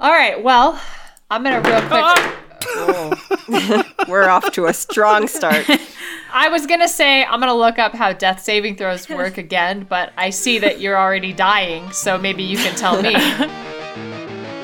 All right, well, I'm gonna real quick. Oh. We're off to a strong start. I was gonna say I'm gonna look up how death saving throws work again, but I see that you're already dying, so maybe you can tell me.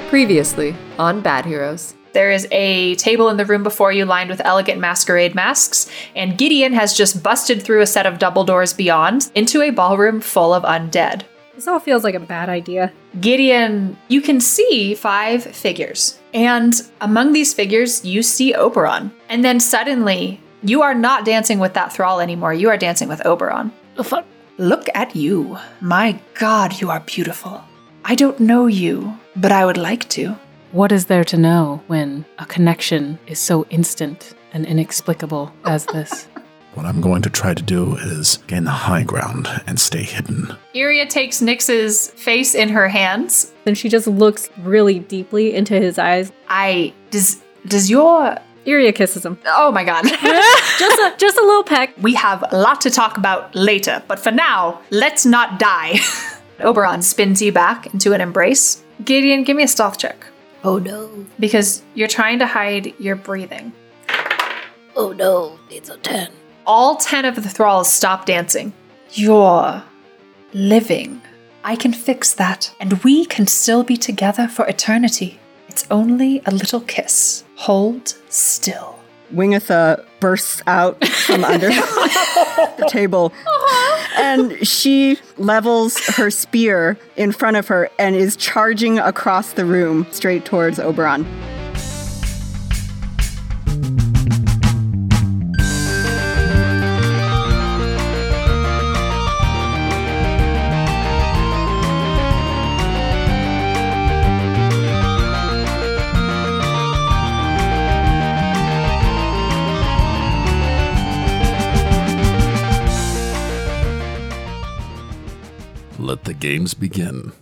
Previously on Bad Heroes. There is a table in the room before you lined with elegant masquerade masks, and Gideon has just busted through a set of double doors beyond into a ballroom full of undead. This all feels like a bad idea. Gideon, you can see five figures. And among these figures, you see Oberon. And then suddenly, you are not dancing with that thrall anymore. You are dancing with Oberon. fuck? Look at you. My god, you are beautiful. I don't know you, but I would like to. What is there to know when a connection is so instant and inexplicable as this? What I'm going to try to do is gain the high ground and stay hidden. Iria takes Nyx's face in her hands. Then she just looks really deeply into his eyes. I does does your Iria kisses him. Oh my god. Just a, just a little peck. we have a lot to talk about later, but for now, let's not die. Oberon spins you back into an embrace. Gideon, give me a stealth check. Oh no. Because you're trying to hide your breathing. Oh no. It's a 10. All 10 of the thralls stop dancing. You're living. I can fix that, and we can still be together for eternity. It's only a little kiss. Hold still. Wingatha bursts out from under the table uh-huh. and she levels her spear in front of her and is charging across the room straight towards Oberon. Let the games begin.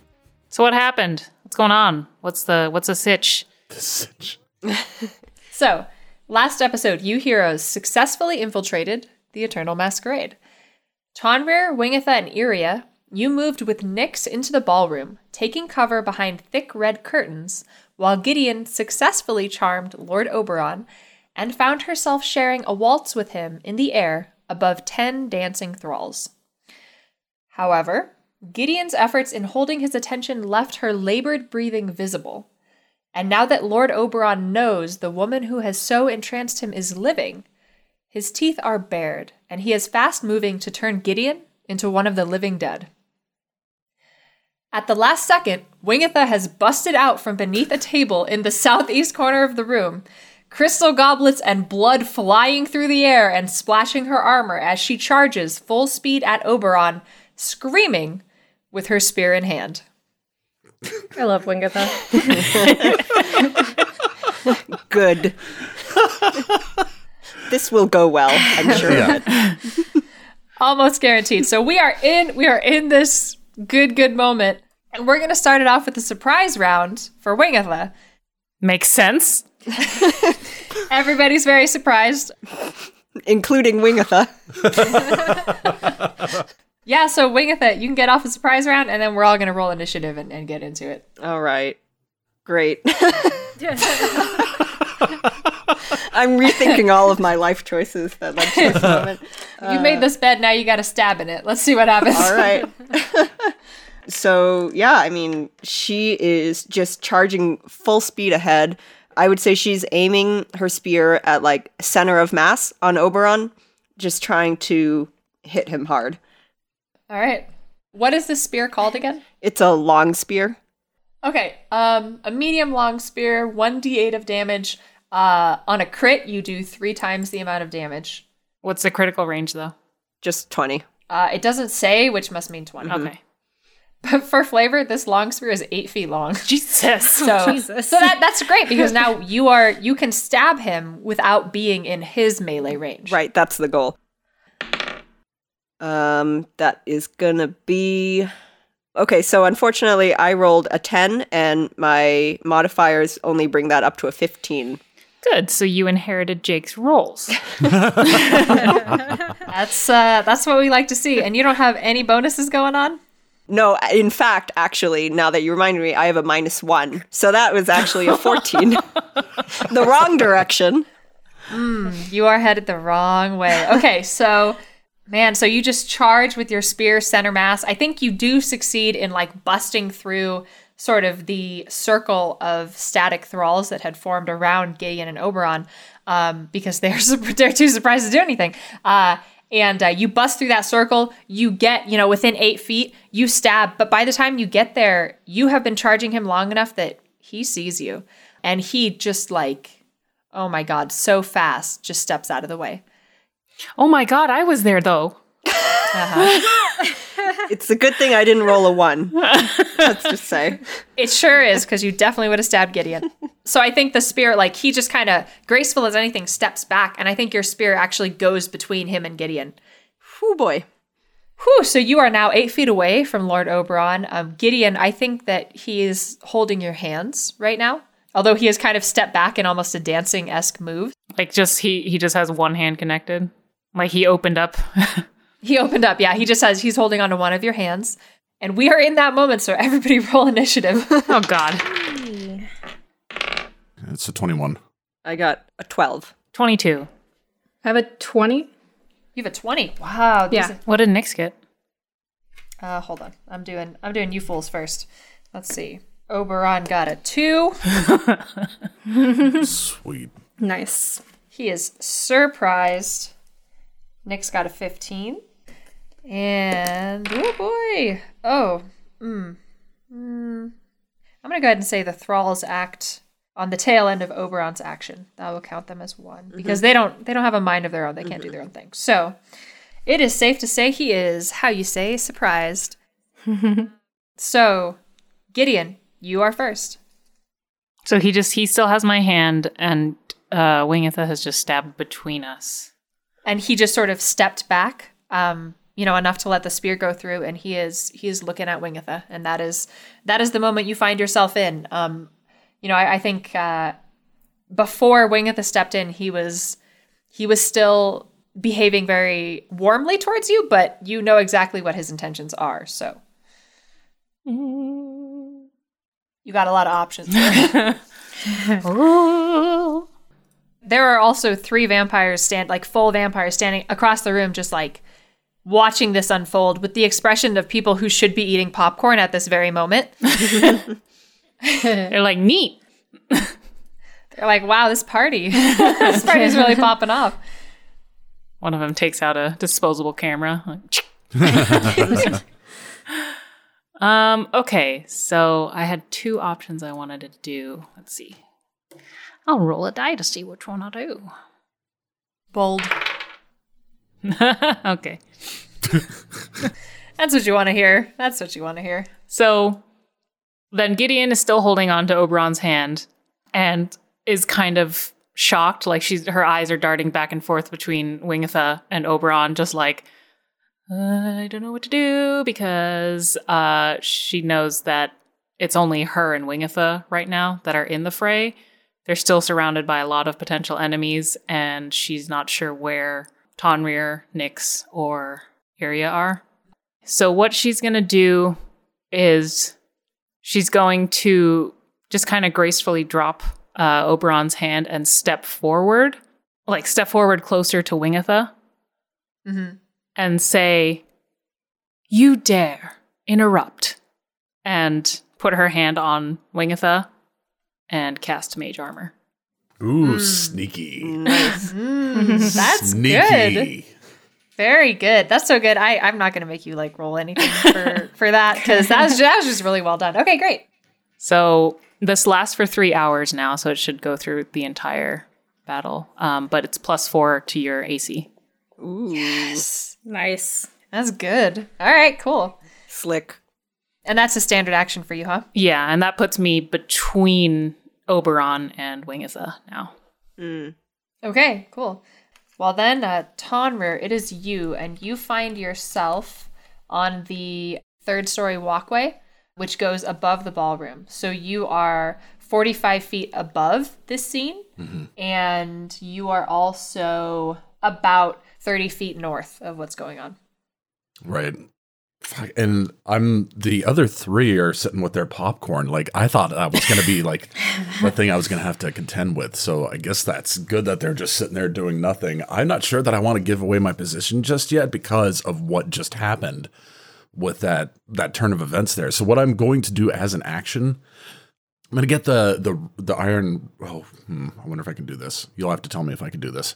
So what happened? What's going on? What's the what's the sitch? So, last episode, you heroes successfully infiltrated the Eternal Masquerade. Tonrir, Wingatha, and Iria, you moved with Nyx into the ballroom, taking cover behind thick red curtains, while Gideon successfully charmed Lord Oberon and found herself sharing a waltz with him in the air above ten dancing thralls. However, Gideon's efforts in holding his attention left her labored breathing visible. And now that Lord Oberon knows the woman who has so entranced him is living, his teeth are bared, and he is fast moving to turn Gideon into one of the living dead. At the last second, Wingatha has busted out from beneath a table in the southeast corner of the room, crystal goblets and blood flying through the air and splashing her armor as she charges full speed at Oberon, screaming with her spear in hand. I love Wingatha. Good. this will go well, I'm sure. of it. almost guaranteed. So we are in we are in this good good moment, and we're gonna start it off with a surprise round for Wingatha. Makes sense. Everybody's very surprised. Including Wingatha. Yeah, so Wingatha, you can get off a surprise round, and then we're all gonna roll initiative and, and get into it. All right. Great. I'm rethinking all of my life choices that led to this moment. you made this bed, now you gotta stab in it. Let's see what happens. All right. so, yeah, I mean, she is just charging full speed ahead. I would say she's aiming her spear at like center of mass on Oberon, just trying to hit him hard. All right. What is this spear called again? It's a long spear. Okay, um, a medium long spear, 1d8 of damage. Uh, on a crit, you do three times the amount of damage. What's the critical range though? Just 20. Uh, it doesn't say, which must mean 20. Okay. But for flavor, this long spear is eight feet long. Jesus. So, Jesus. so that, that's great because now you are you can stab him without being in his melee range. Right, that's the goal. Um, that is gonna be okay. So unfortunately, I rolled a ten, and my modifiers only bring that up to a fifteen. Good. So you inherited Jake's rolls. That's uh that's what we like to see. And you don't have any bonuses going on? No, in fact, actually, now that you reminded me, I have a minus one. So that was actually a 14. the wrong direction. You are headed the wrong way. Okay, so man, so you just charge with your spear center mass. I think you do succeed in like busting through sort of the circle of static thralls that had formed around Gideon and Oberon, um, because they're they're too surprised to do anything. Uh, and uh, you bust through that circle. You get you know within eight feet. You stab, but by the time you get there, you have been charging him long enough that he sees you, and he just like oh my god, so fast, just steps out of the way. Oh my god, I was there though. It's a good thing I didn't roll a one. Let's just say. It sure is, because you definitely would have stabbed Gideon. So I think the spear, like, he just kind of, graceful as anything, steps back. And I think your spear actually goes between him and Gideon. Oh boy. Whew, so you are now eight feet away from Lord Oberon. Um, Gideon, I think that he is holding your hands right now. Although he has kind of stepped back in almost a dancing esque move. Like just he he just has one hand connected. Like he opened up. He opened up, yeah. He just says he's holding onto one of your hands. And we are in that moment, so everybody roll initiative. oh god. It's a 21. I got a 12. 22. I have a 20. you have a 20. Wow. these Yeah. What did Nyx get? Uh, hold on. I'm doing I'm doing you fools first. Let's see. Oberon got a two. Sweet. Nice. He is surprised. Nyx got a 15. And oh boy. Oh. Mm. Mm. I'm gonna go ahead and say the thralls act on the tail end of Oberon's action. That will count them as one because they don't they don't have a mind of their own. They can't do their own thing. So it is safe to say he is how you say surprised. so Gideon, you are first. So he just he still has my hand and uh Wingatha has just stabbed between us. And he just sort of stepped back um you know enough to let the spear go through. And he is he is looking at wingatha and that is that is the moment you find yourself in. Um you know i, I think uh before wingatha stepped in he was he was still behaving very warmly towards you but you know exactly what his intentions are. So you got a lot of options there. there are also three vampires stand like full vampires standing across the room just like watching this unfold with the expression of people who should be eating popcorn at this very moment They're like neat. they're like wow this party this party is really popping off One of them takes out a disposable camera. Um, okay, so I had two options I wanted to do. Let's see. I'll roll a die to see which one I'll do. bold okay. that's what you want to hear that's what you want to hear So then Gideon is still holding on to Oberon's hand and is kind of shocked. Like she's her eyes are darting back and forth between Wingatha and Oberon, just like I don't know what to do because uh, she knows that it's only her and Wingatha right now that are in the fray. They're still surrounded by a lot of potential enemies, and she's not sure where Tonrir, Nyx, or Iria are. So what she's gonna do is she's going to just kind of gracefully drop uh, Oberon's hand and step forward, like step forward closer to Wingatha, mm-hmm. and say, "You dare interrupt," and put her hand on Wingatha and cast Mage Armor. Ooh, sneaky. Nice. Mm, that's sneaky. good very good that's so good i i'm not gonna make you like roll anything for for that because that was, that was just really well done okay great So this lasts for three hours now, so it should go through the entire battle. Um, but it's plus four to your AC. Ooh. Yes. Nice. That's good. All right, cool. Slick. And that's a standard action for you, huh? Yeah, and that puts me between Oberon and Wingatha now. Okay, cool. Well then, uh, Tonrir, it is you, and you find yourself on the third story walkway, which goes above the ballroom. So you are 45 feet above this scene, and you are also about 30 feet north of what's going on. Right. Fuck, And I'm the other three are sitting with their popcorn. Like I thought that was going to be like the thing I was going to have to contend with. So I guess that's good that they're just sitting there doing nothing. I'm not sure that I want to give away my position just yet because of what just happened with that that turn of events there. So what I'm going to do as an action, I'm going to get the the the iron. Oh, hmm, I wonder if I can do this. You'll have to tell me if I can do this.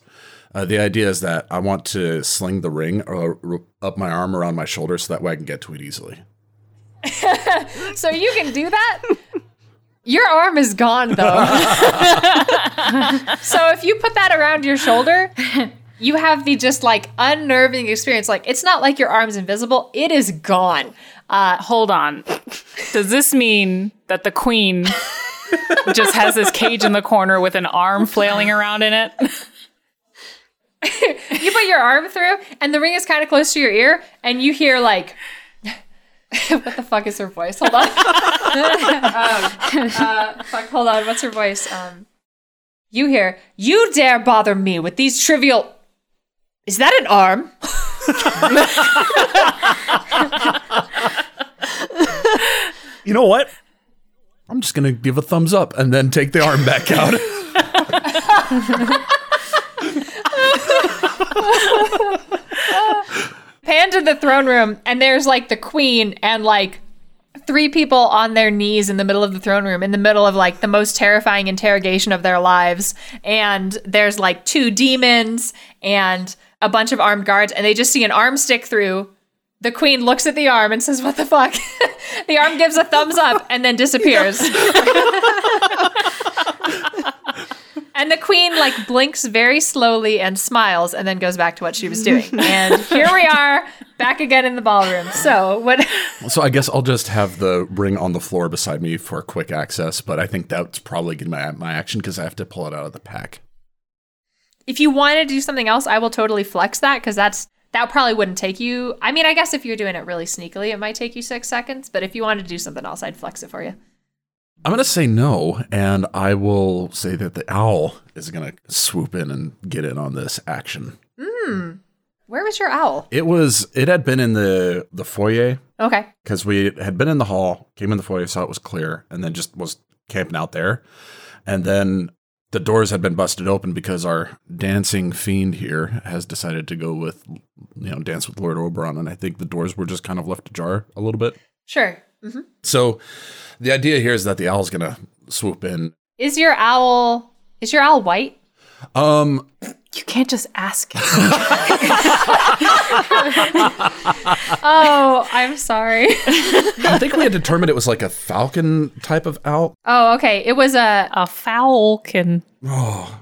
Uh, the idea is that I want to sling the ring uh, r- up my arm around my shoulder so that way I can get to it easily. So you can do that? Your arm is gone though. so if you put that around your shoulder, you have the just like unnerving experience. Like it's not like your arm's invisible, it is gone. Uh, Hold on. Does this mean that the queen just has this cage in the corner with an arm flailing around in it? you put your arm through, and the ring is kind of close to your ear, and you hear like, what the fuck is her voice? Hold on. um, uh, fuck, hold on. What's her voice? Um, you hear, you dare bother me with these trivial. Is that an arm? You know what? I'm just going to give a thumbs up and then take the arm back out. Pan to the throne room, and there's like the queen and like three people on their knees in the middle of the throne room, in the middle of like the most terrifying interrogation of their lives. And there's like two demons and a bunch of armed guards, and they just see an arm stick through. The queen looks at the arm and says, What the fuck? the arm gives a thumbs up and then disappears. And the queen like blinks very slowly and smiles and then goes back to what she was doing. And here we are back again in the ballroom. So what so I guess I'll just have the ring on the floor beside me for quick access, but I think that's probably gonna my, my action because I have to pull it out of the pack. if you want to do something else, I will totally flex that because that's that probably wouldn't take you. I mean, I guess if you're doing it really sneakily, it might take you six seconds. But if you wanted to do something else, I'd flex it for you. I'm gonna say no, and I will say that the owl is gonna swoop in and get in on this action. Where was your owl? It was it had been in the the foyer Okay. because we had been in the hall, came in the foyer, saw it was clear, and then just was camping out there. And then the doors had been busted open because our dancing fiend here has decided to go with, you know, dance with Lord Oberon. And I think the doors were just kind of left ajar a little bit. Sure. hmm So the idea here is that the owl's going to swoop in. Is your owl is your owl white? Um, You can't just ask. Oh, I'm sorry. I think we had determined it was like a falcon type of owl. oh, okay. It was a A falcon. Oh,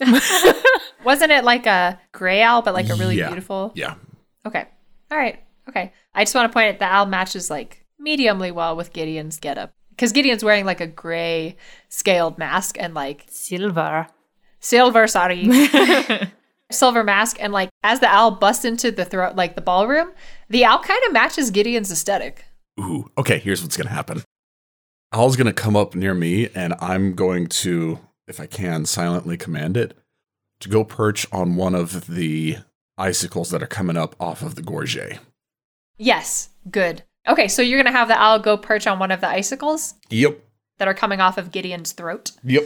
wasn't it like a gray owl, but like a really Yeah. beautiful? yeah. Okay. All right. Okay. I just want to point out the owl matches like mediumly well with Gideon's getup because Gideon's wearing like a gray scaled mask and like Silver. silver, sorry, silver mask, and like as the owl busts into the throat, like the ballroom, the owl kind of matches Gideon's aesthetic. Ooh, okay, here's what's gonna happen. Owl's gonna come up near me, and I'm going to, if I can, silently command it to go perch on one of the icicles that are coming up off of the gorget. Yes, good. Okay, so you're gonna have the owl go perch on one of the icicles Yep. that are coming off of Gideon's throat. Yep.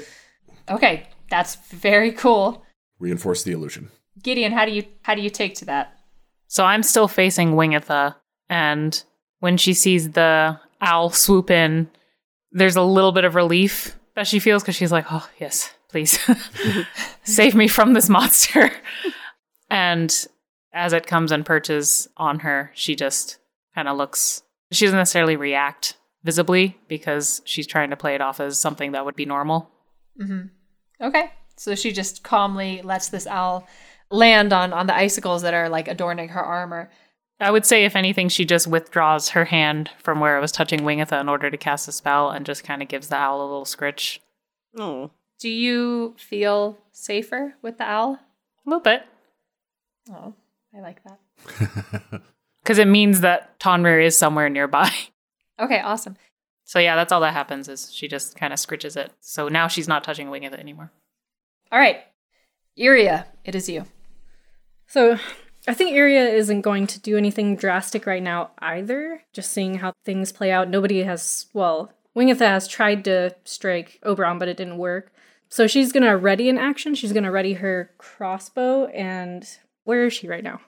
Okay, that's very cool. Reinforce the illusion. Gideon, how do you how do you take to that? So I'm still facing Wingatha, and when she sees the owl swoop in, there's a little bit of relief that she feels because she's like, "Oh yes, please save me from this monster." and as it comes and perches on her, she just kind of looks. She doesn't necessarily react visibly because she's trying to play it off as something that would be normal. Mm-hmm. Okay. So she just calmly lets this owl land on on the icicles that are like adorning her armor. I would say, if anything, she just withdraws her hand from where it was touching Wingatha in order to cast a spell and just kind of gives the owl a little scritch. Oh. Do you feel safer with the owl? A little bit. Oh, I like that. Because it means that Tonrir is somewhere nearby. Okay, awesome. So yeah, that's all that happens is she just kind of scritches it. So now she's not touching Wingatha anymore. All right. Iria, it is you. So I think Iria isn't going to do anything drastic right now either. Just seeing how things play out. Nobody has, well, Wingatha has tried to strike Oberon, but it didn't work. So she's gonna ready an action. She's gonna ready her crossbow. And where is she right now?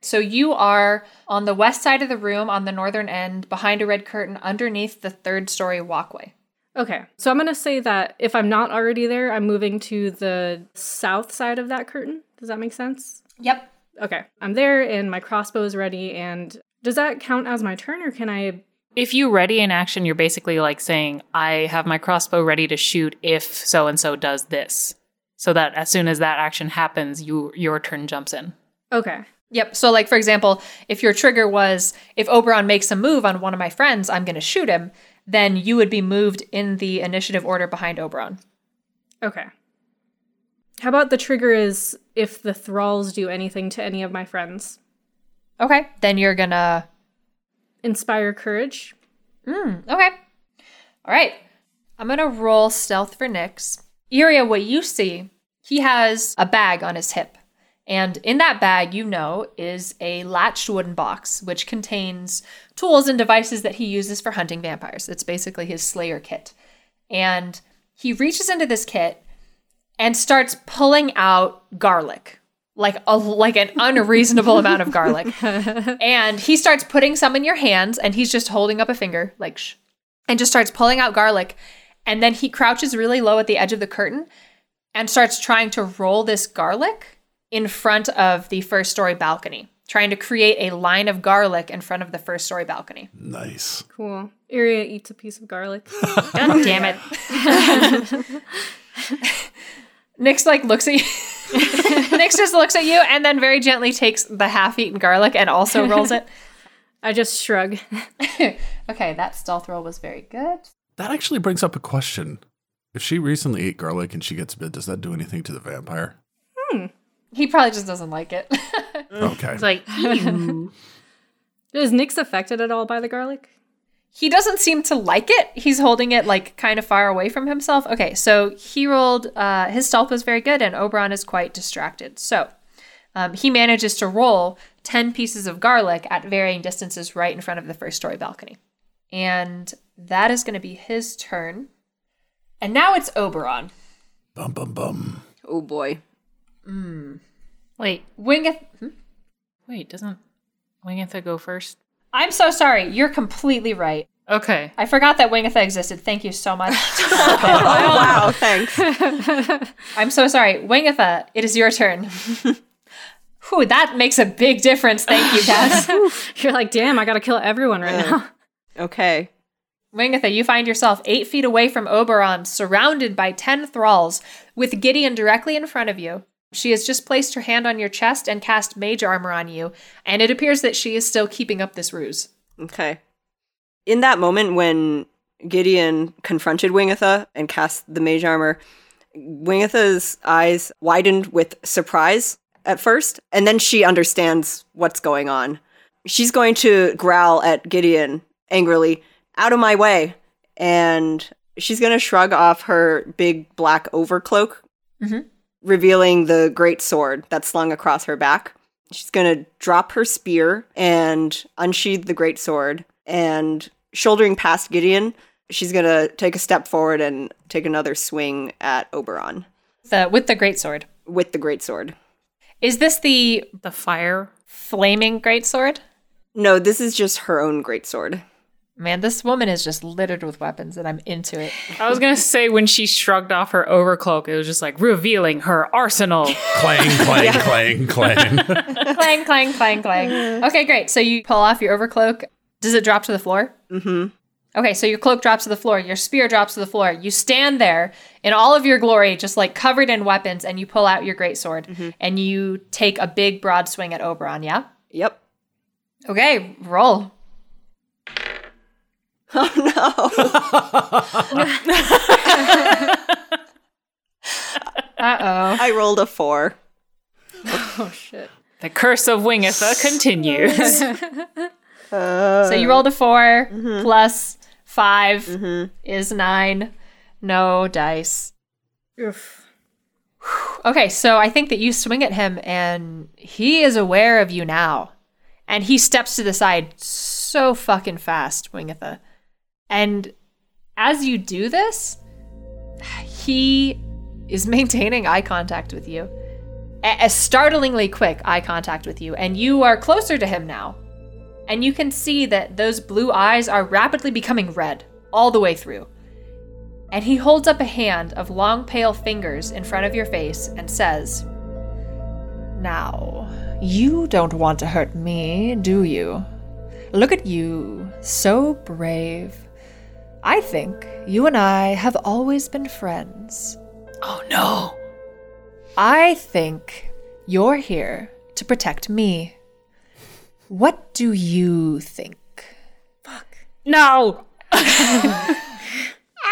So you are on the west side of the room on the northern end, behind a red curtain, underneath the third story walkway. Okay, so I'm gonna say that if I'm not already there, I'm moving to the south side of that curtain. Does that make sense? Yep. Okay, I'm there and my crossbow is ready. And does that count as my turn, or can I? If you ready an action, you're basically like saying, I have my crossbow ready to shoot if so and so does this. So that as soon as that action happens, you your turn jumps in. Okay, Yep. So, like, for example, if your trigger was if Oberon makes a move on one of my friends, I'm going to shoot him, then you would be moved in the initiative order behind Oberon. okay. How about the trigger is if the thralls do anything to any of my friends? Okay. Then you're going to. Inspire courage. Hmm, okay. All right. I'm going to roll stealth for Nyx. Iria, what you see, he has a bag on his hip. And in that bag, you know, is a latched wooden box, which contains tools and devices that he uses for hunting vampires. It's basically his Slayer kit. And he reaches into this kit and starts pulling out garlic, like a like an unreasonable amount of garlic. And he starts putting some in your hands, and he's just holding up a finger, like shh, and just starts pulling out garlic. And then he crouches really low at the edge of the curtain and starts trying to roll this garlic in front of the first story balcony, trying to create a line of garlic in front of the first story balcony. Nice. Cool. Iria eats a piece of garlic. God damn it. Nyx like looks at you. Nyx just looks at you and then very gently takes the half-eaten garlic and also rolls it. I just shrug. okay, that stealth roll was very good. That actually brings up a question. If she recently ate garlic and she gets bit, does that do anything to the vampire? He probably just doesn't like it. Okay. It's like, ew. Is Nyx affected at all by the garlic? he doesn't seem to like it. He's holding it like kind of far away from himself. Okay, so he rolled, uh, his stealth was very good, and Oberon is quite distracted. So um, he manages to roll 10 pieces of garlic at varying distances right in front of the first story balcony. And that is going to be his turn. And now it's Oberon. bum bum bum. Oh boy. Wait, Wingeth. hmm? wait, doesn't Wingatha go first? I'm so sorry. You're completely right. Okay. I forgot that Wingatha existed. Thank you so much. Oh wow, thanks. I'm so sorry. Wingatha, it is your turn. Whew, that makes a big difference. Thank you, Cass. You're like, damn, I gotta kill everyone right now. Okay. Wingatha, you find yourself eight feet away from Oberon, surrounded by ten thralls, with Gideon directly in front of you. She has just placed her hand on your chest and cast mage armor on you, and it appears that she is still keeping up this ruse. Okay. In that moment when Gideon confronted Wingatha and cast the mage armor, Wingatha's eyes widened with surprise at first, and then she understands what's going on. She's going to growl at Gideon angrily, out of my way, and she's going to shrug off her big black overcloak, Mhm. Revealing the great sword that's slung across her back. She's going to drop her spear and unsheath the great sword. And shouldering past Gideon, she's going to take a step forward and take another swing at Oberon The, with the great sword. with the great sword. Is this the The fire. flaming great sword? No, this is just her own great sword. Man, this woman is just littered with weapons, and I'm into it. I was gonna say when she shrugged off her overcloak, it was just like revealing her arsenal. Clang, clang, clang, clang. clang, clang, clang, clang. Okay, great. So you pull off your overcloak. Does it drop to the floor? Mm-hmm. Okay, so your cloak drops to the floor, your spear drops to the floor. You stand there in all of your glory, just like covered in weapons, and you pull out your greatsword and you take a big, broad swing at Oberon, yeah? Yep. Okay, roll. Oh no. Uh oh. I rolled a four. oh shit. The curse of Wingatha continues. So you rolled a 4 plus 5 is nine. No dice. Oof. Okay, Okay, so I think that you swing at him and he is aware of you now. And he steps to the side so fucking fast, Wingatha. And as you do this, he is maintaining eye contact with you. A, a startlingly quick eye contact with you. And you are closer to him now. And you can see that those blue eyes are rapidly becoming red all the way through. And he holds up a hand of long, pale fingers in front of your face and says, Now, you don't want to hurt me, do you? Look at you, so brave. I think you and I have always been friends. Oh no. I think you're here to protect me. What do you think? Fuck. No.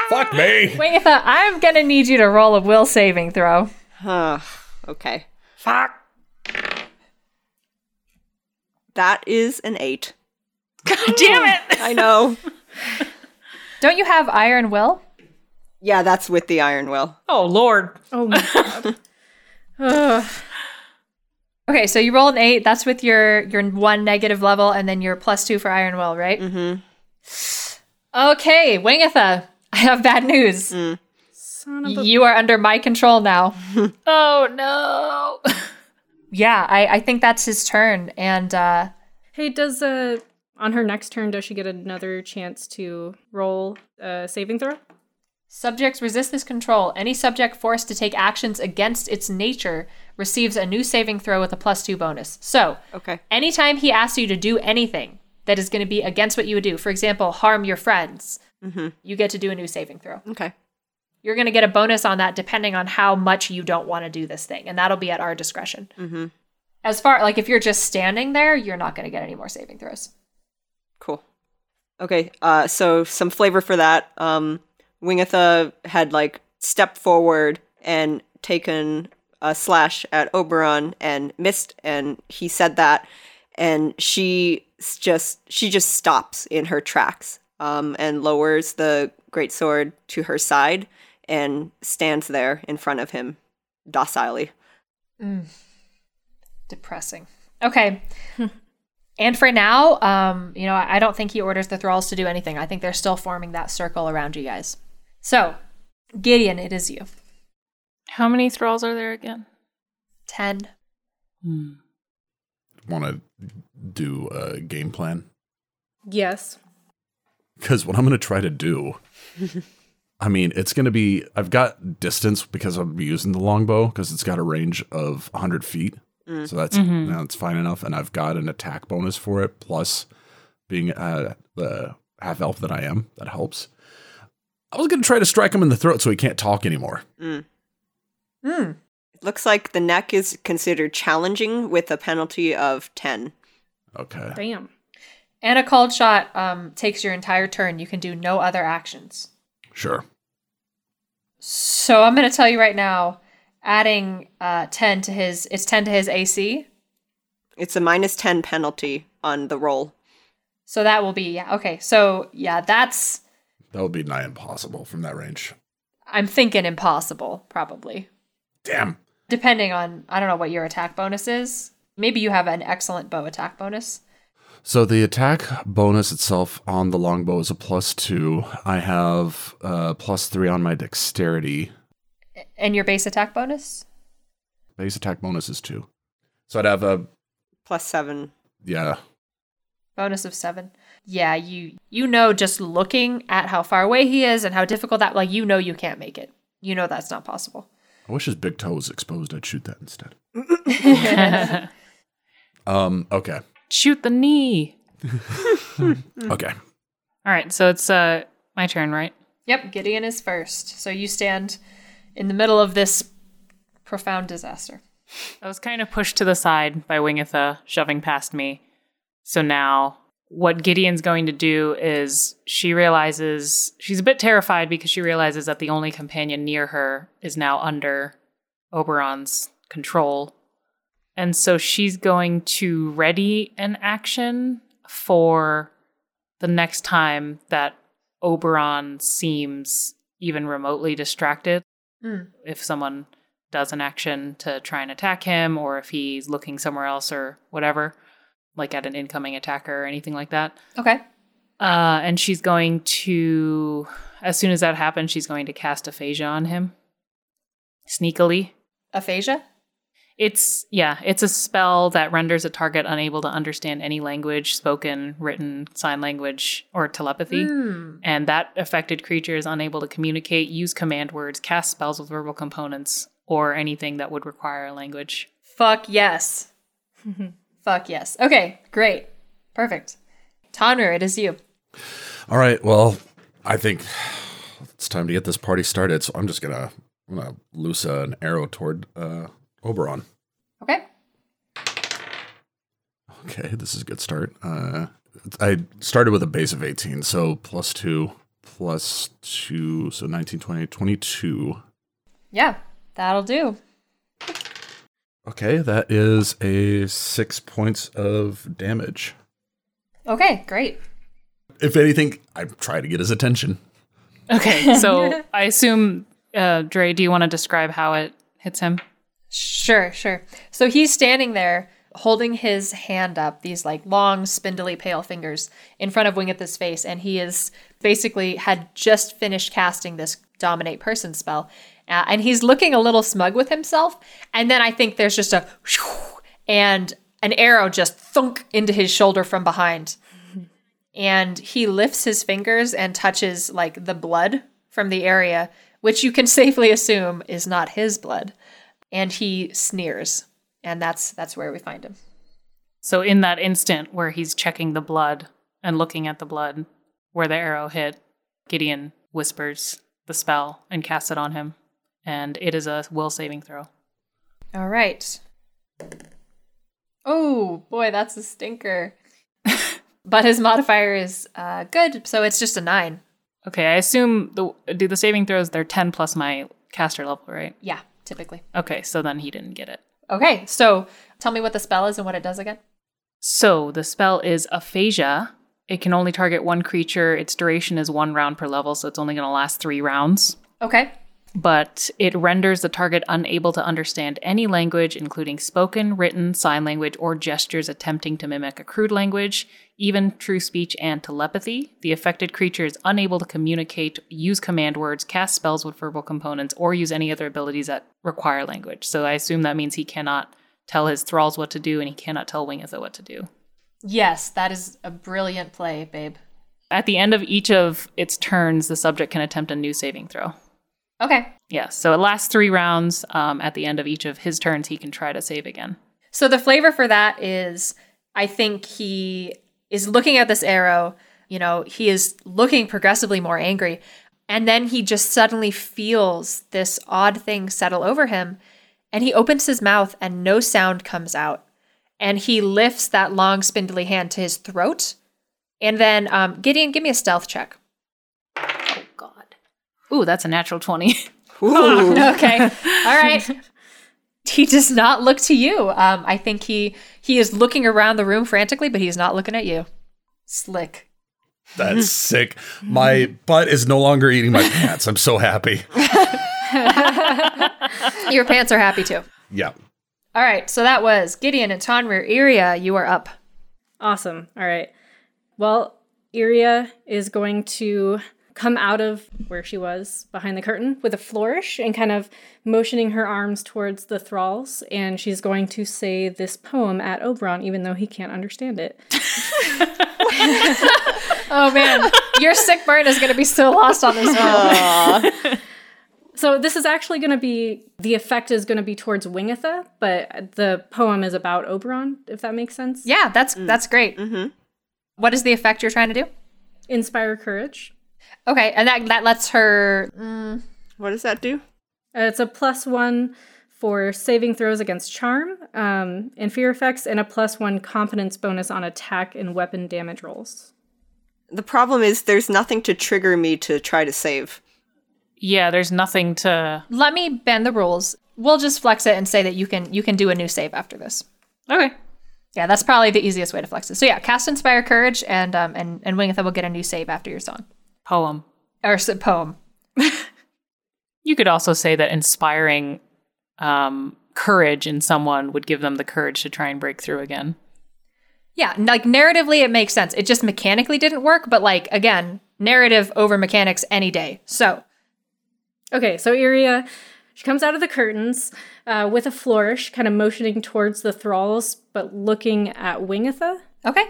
Fuck me. Wingatha, I'm gonna need you to roll a will saving throw. Huh. Okay. Fuck. That is an eight. God damn oh, it. I know. Don't you have iron will? yeah, that's with the iron will. Oh lord. Oh my god. Ugh. Okay, so you roll an eight. That's with your your one negative level, and then your plus two for iron will, right? Mm-hmm. Okay, Wingatha, I have bad news. Son of a You are under my control now. Oh no. yeah, I, I think that's his turn, and uh, Hey, does uh on her next turn does she get another chance to roll a saving throw? subjects resist this control. Any subject forced to take actions against its nature receives a new saving throw with a plus two bonus. So, Okay. anytime he asks you to do anything that is going to be against what you would do, for example, harm your friends, Mm-hmm. you get to do a new saving throw. Okay. You're going to get a bonus on that depending on how much you don't want to do this thing, and that'll be at our discretion. Mm-hmm. As far like if you're just standing there, you're not going to get any more saving throws. Cool. Okay, uh, so some flavor for that. Um, Wingatha had like stepped forward and taken a slash at Oberon and missed, and he said that, and she just she just stops in her tracks um, and lowers the great sword to her side and stands there in front of him docilely. Depressing. Okay. And for now, um, you know, I I don't think he orders the thralls to do anything. I think they're still forming that circle around you guys. So, Gideon, it is you. How many thralls are there again? Ten. Want to do a game plan? Yes. Because what I'm going to try to do, I mean, it's going to be, I've got distance because I'm using the longbow because it's got a range of 100 feet. So that's, that's fine enough. And I've got an attack bonus for it. Plus, being uh, the half elf that I am, that helps. I was going to try to strike him in the throat so he can't talk anymore. Mm. Hmm. It looks like the neck is considered challenging with a penalty of ten. Okay. Damn. And a called shot um, takes your entire turn. You can do no other actions. Sure. So I'm going to tell you right now, adding uh, 10 to his, it's 10 to his AC. It's a minus 10 penalty on the roll. So that will be, yeah, okay. So yeah, that's, That would be nigh impossible from that range. I'm thinking impossible, probably. Damn. Depending on, I don't know what your attack bonus is. Maybe you have an excellent bow attack bonus. So the attack bonus itself on the longbow is a plus two. I have uh, plus three on my dexterity. And your base attack bonus? Base attack bonus is two. So I'd have a Plus 7. yeah. Bonus of seven. Yeah, you you know just looking at how far away he is and how difficult that like you know you can't make it. You know that's not possible. I wish his big toe was exposed. I'd shoot that instead. Um. Okay. Shoot the knee. Okay. All right, so it's uh my turn, right? Yep, Gideon is first. So you stand in the middle of this profound disaster. I was kind of pushed to the side by Wingatha shoving past me. So now what Gideon's going to do is she realizes she's a bit terrified because she realizes that the only companion near her is now under Oberon's control. And so she's going to ready an action for the next time that Oberon seems even remotely distracted. Hmm. If someone does an action to try and attack him, or if he's looking somewhere else or whatever, like at an incoming attacker or anything like that. Okay. Uh, and she's going to, as soon as that happens, she's going to cast aphasia on him. Sneakily. Aphasia? It's, yeah, it's a spell that renders a target unable to understand any language, spoken, written, sign language, or telepathy. Hmm. And that affected creature is unable to communicate, use command words, cast spells with verbal components, or anything that would require a language. Fuck yes. Fuck yes. Okay, great. Perfect. Tonrir, it is you. All right. Well, I think it's time to get this party started. So I'm just gonna I'm gonna loose an arrow toward uh, Oberon. Okay. Okay, this is a good start. Uh, I started with a base of 18, so plus two, plus two, so 19, 20, 22. Yeah, that'll do. Okay, that is a six points of damage. Okay, great. If anything, I try to get his attention. Okay, so I assume, uh, Dre, do you want to describe how it hits him? Sure, sure. So he's standing there holding his hand up, these like long, spindly, pale fingers in front of Wingatha's face, and he is basically had just finished casting this dominate person spell. Uh, and he's looking a little smug with himself. And then I think there's just a and an arrow just thunk into his shoulder from behind. And he lifts his fingers and touches like the blood from the area, which you can safely assume is not his blood and he sneers and that's that's where we find him. So in that instant where he's checking the blood and looking at the blood where the arrow hit, Gideon whispers the spell and casts it on him, and it is a will saving throw. all right. Oh boy that's a stinker. But his modifier is uh, good so it's just a nine. Okay, I assume the do the saving throws they're ten plus my caster level, right? yeah typically Okay, so then he didn't get it. okay so tell me what the spell is and what it does again So the spell is aphasia. It can only target one creature. Its duration is one round per level, so it's only going to last three rounds. okay But it renders the target unable to understand any language, including spoken, written, sign language, or gestures attempting to mimic a crude language, even true speech and telepathy. The affected creature is unable to communicate, use command words, cast spells with verbal components, or use any other abilities that require language. So I assume that means he cannot tell his thralls what to do, and he cannot tell Wingatha what to do. yes that is a brilliant play babe At the end of each of its turns, the subject can attempt a new saving throw. Okay Yeah, so it lasts three rounds. Um, at the end of each of his turns, he can try to save again. So the flavor for that is I think he is looking at this arrow, you know, he is looking progressively more angry. And then he just suddenly feels this odd thing settle over him. And he opens his mouth and no sound comes out. And he lifts that long, spindly hand to his throat. And then, um, Gideon, give me a stealth check. Oh, God. Ooh, that's a natural 20. Ooh. okay. All right. He does not look to you. Um, I think he he is looking around the room frantically, but he's not looking at you. Slick. That's sick. My butt is no longer eating my pants. I'm so happy. Your pants are happy too. Yeah. All right. So that was Gideon and Tonrir. Iria, you are up. Awesome. All right. Well, Iria is going to come out of where she was behind the curtain with a flourish and kind of motioning her arms towards the thralls. And she's going to say this poem at Oberon, even though he can't understand it. Oh man, your sick burn is going to be so lost on this one. So this is actually going to be the effect is going to be towards Wingatha, but the poem is about Oberon, if that makes sense. Yeah, that's mm. that's great. Mm-hmm. What is the effect you're trying to do? Inspire courage. Okay, and that that lets her. mm, What does that do? Uh, it's a plus one for saving throws against charm um, and fear effects, and a plus one confidence bonus on attack and weapon damage rolls. The problem is there's nothing to trigger me to try to save. yeah, there's nothing to. let me bend the rules. We'll just flex it and say that you can you can do a new save after this. Okay. Yeah, that's probably the easiest way to flex it. So yeah, cast Inspire Courage, and um and and Wingatha will get a new save after your song Poem. or poem. You could also say that inspiring um, courage in someone would give them the courage to try and break through again. Yeah, like narratively, it makes sense. It just mechanically didn't work, but like, again, narrative over mechanics any day. So, Okay, so Iria, she comes out of the curtains uh, with a flourish, kind of motioning towards the thralls, but looking at Wingatha, okay.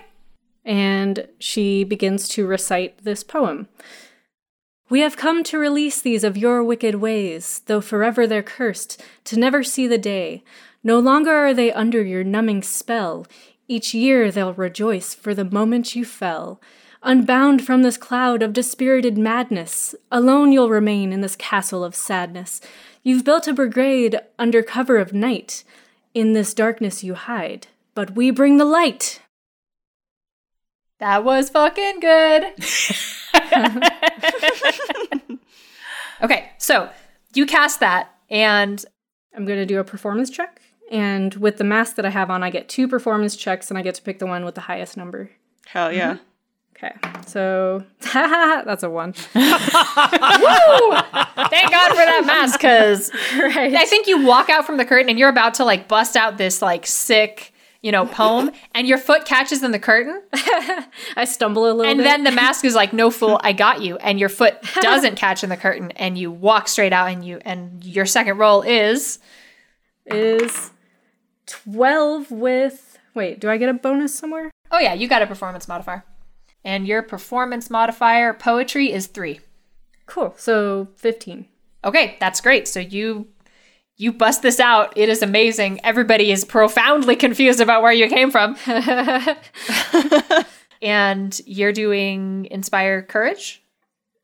And she begins to recite this poem. We have come to release these of your wicked ways, though forever they're cursed, to never see the day. No longer are they under your numbing spell. Each year they'll rejoice for the moment you fell. Unbound from this cloud of dispirited madness, alone you'll remain in this castle of sadness. You've built a brigade under cover of night. In this darkness you hide, but we bring the light. That was fucking good. okay, so you cast that, and I'm going to do a performance check. And with the mask that I have on, I get two performance checks and I get to pick the one with the highest number. Hell yeah. Mm-hmm. Okay, so that's a one. Woo! Thank God for that mask, because right. I think you walk out from the curtain and you're about to like bust out this like sick, you know, poem, and your foot catches in the curtain, I stumble a little and bit. then the mask is like, "No fool, I got you," and your foot doesn't catch in the curtain, and you walk straight out, and you and your second roll is is 12 with. Wait, do I get a bonus somewhere? oh yeah, you got a performance modifier, and your performance modifier poetry is three. Cool. So 15. Okay, that's great. So you you bust this out. It is amazing. Everybody is profoundly confused about where you came from. and you're doing inspire courage.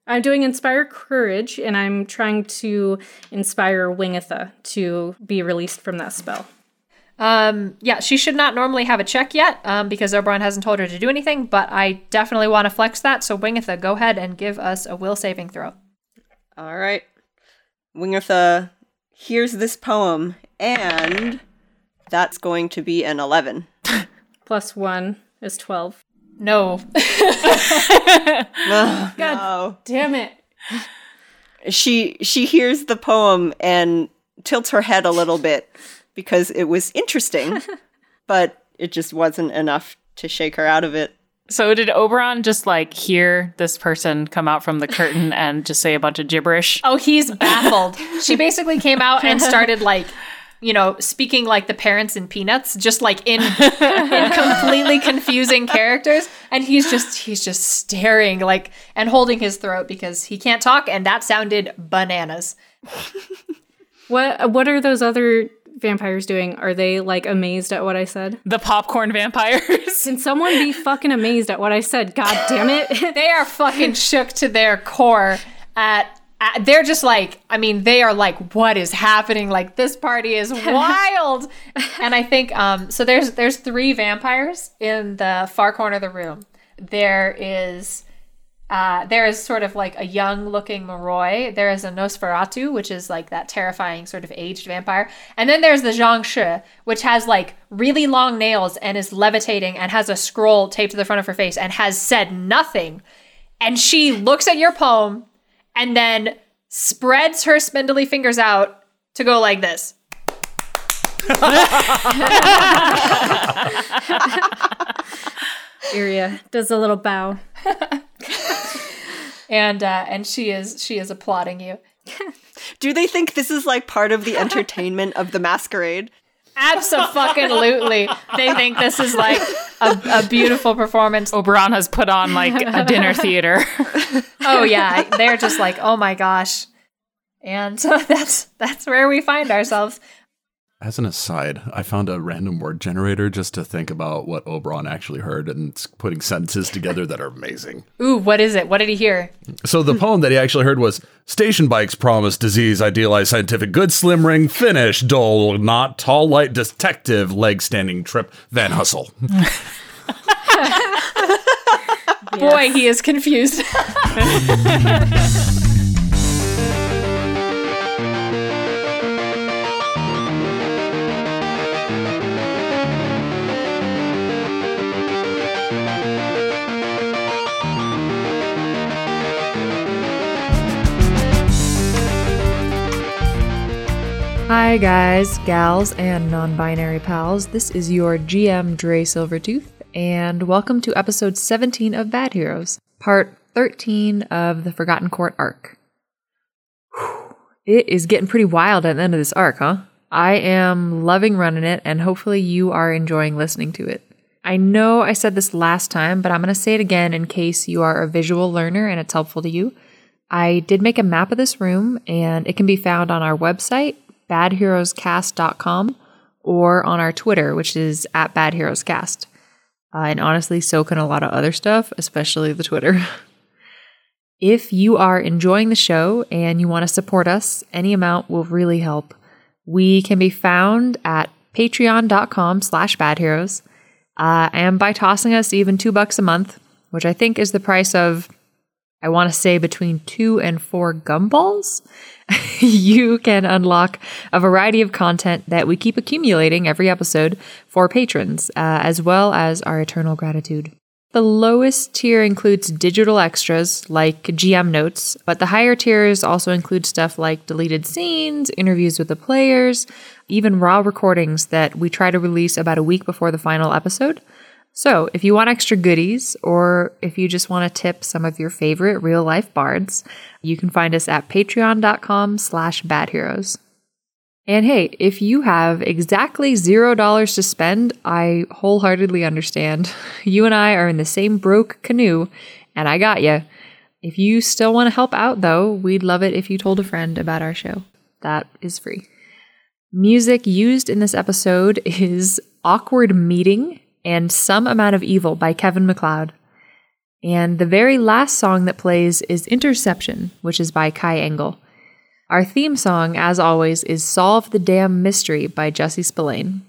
I'm doing Inspire Courage, and I'm trying to inspire Wingatha to be released from that spell. Um, yeah, she should not normally have a check yet um, because Oberon hasn't told her to do anything, but I definitely want to flex that. So, Wingatha, go ahead and give us a will saving throw. All right. Wingatha hears this poem, and that's going to be an 11. Plus one is 12. No. Oh, Ugh, no. Damn it. She she hears the poem and tilts her head a little bit because it was interesting, but it just wasn't enough to shake her out of it. So did Oberon just like hear this person come out from the curtain and just say a bunch of gibberish? Oh, he's baffled. she basically came out and started like, you know, speaking like the parents in Peanuts, just like in in completely confusing characters, and he's just he's just staring like and holding his throat because he can't talk, and that sounded bananas. What what are those other vampires doing? Are they like amazed at what I said? The popcorn vampires. Can someone be fucking amazed at what I said? God damn it. They are fucking shook to their core at. at- They're just like, I mean, they are like, what is happening? Like this party is wild, and I think um. So there's there's three vampires in the far corner of the room. There is uh, there is sort of like a young looking Moroi. There is a Nosferatu, which is like that terrifying sort of aged vampire. And then there's the Jiang Shi, which has like really long nails and is levitating and has a scroll taped to the front of her face and has said nothing. And she looks at your poem and then spreads her spindly fingers out to go like this. Iria does a little bow. And uh, and she is she is applauding you. Do they think this is like part of the entertainment of the masquerade? Absolutely. they think this is like a, a beautiful performance. Oberon has put on like a dinner theater. Oh yeah, they're just like, "Oh my gosh." And so that's that's where we find ourselves. As an aside, I found a random word generator just to think about what Oberon actually heard and s- putting sentences together that are amazing. Ooh, what is it? What did he hear? So the poem that he actually heard was Station bikes promise disease, idealized scientific good, slim ring, finish, dull, not tall, light, detective, leg standing, trip, Van Hustle. Boy, he is confused. Hi, guys, gals, and non binary pals. This is your GM Dre Silvertooth, and welcome to episode 17 of Bad Heroes, part 13 of the Forgotten Court arc. It is getting pretty wild at the end of this arc, huh? I am loving running it, and hopefully, you are enjoying listening to it. I know I said this last time, but I'm going to say it again in case you are a visual learner and it's helpful to you. I did make a map of this room, and it can be found on our website, badheroescast.com, or on our Twitter, which is at badheroescast. Uh, and honestly, so can a lot of other stuff, especially the Twitter. if you are enjoying the show and you want to support us, any amount will really help. We can be found at patreon.com slash badheroes, uh, and by tossing us even two bucks a month, which I think is the price of I want to say between two and four gumballs, you can unlock a variety of content that we keep accumulating every episode for patrons, uh, as well as our eternal gratitude. The lowest tier includes digital extras like GM notes, but the higher tiers also include stuff like deleted scenes, interviews with the players, even raw recordings that we try to release about a week before the final episode. So, if you want extra goodies, or if you just want to tip some of your favorite real life bards, you can find us at patreon.com slash badheroes. And hey, if you have exactly zero dollars to spend, I wholeheartedly understand. You and I are in the same broke canoe, and I got you. If you still want to help out, though, we'd love it if you told a friend about our show. That is free. Music used in this episode is Awkward Meeting and Some Amount of Evil by Kevin MacLeod. And the very last song that plays is Interception, which is by Kai Engel. Our theme song, as always, is Solve the Damn Mystery by Jesse Spillane.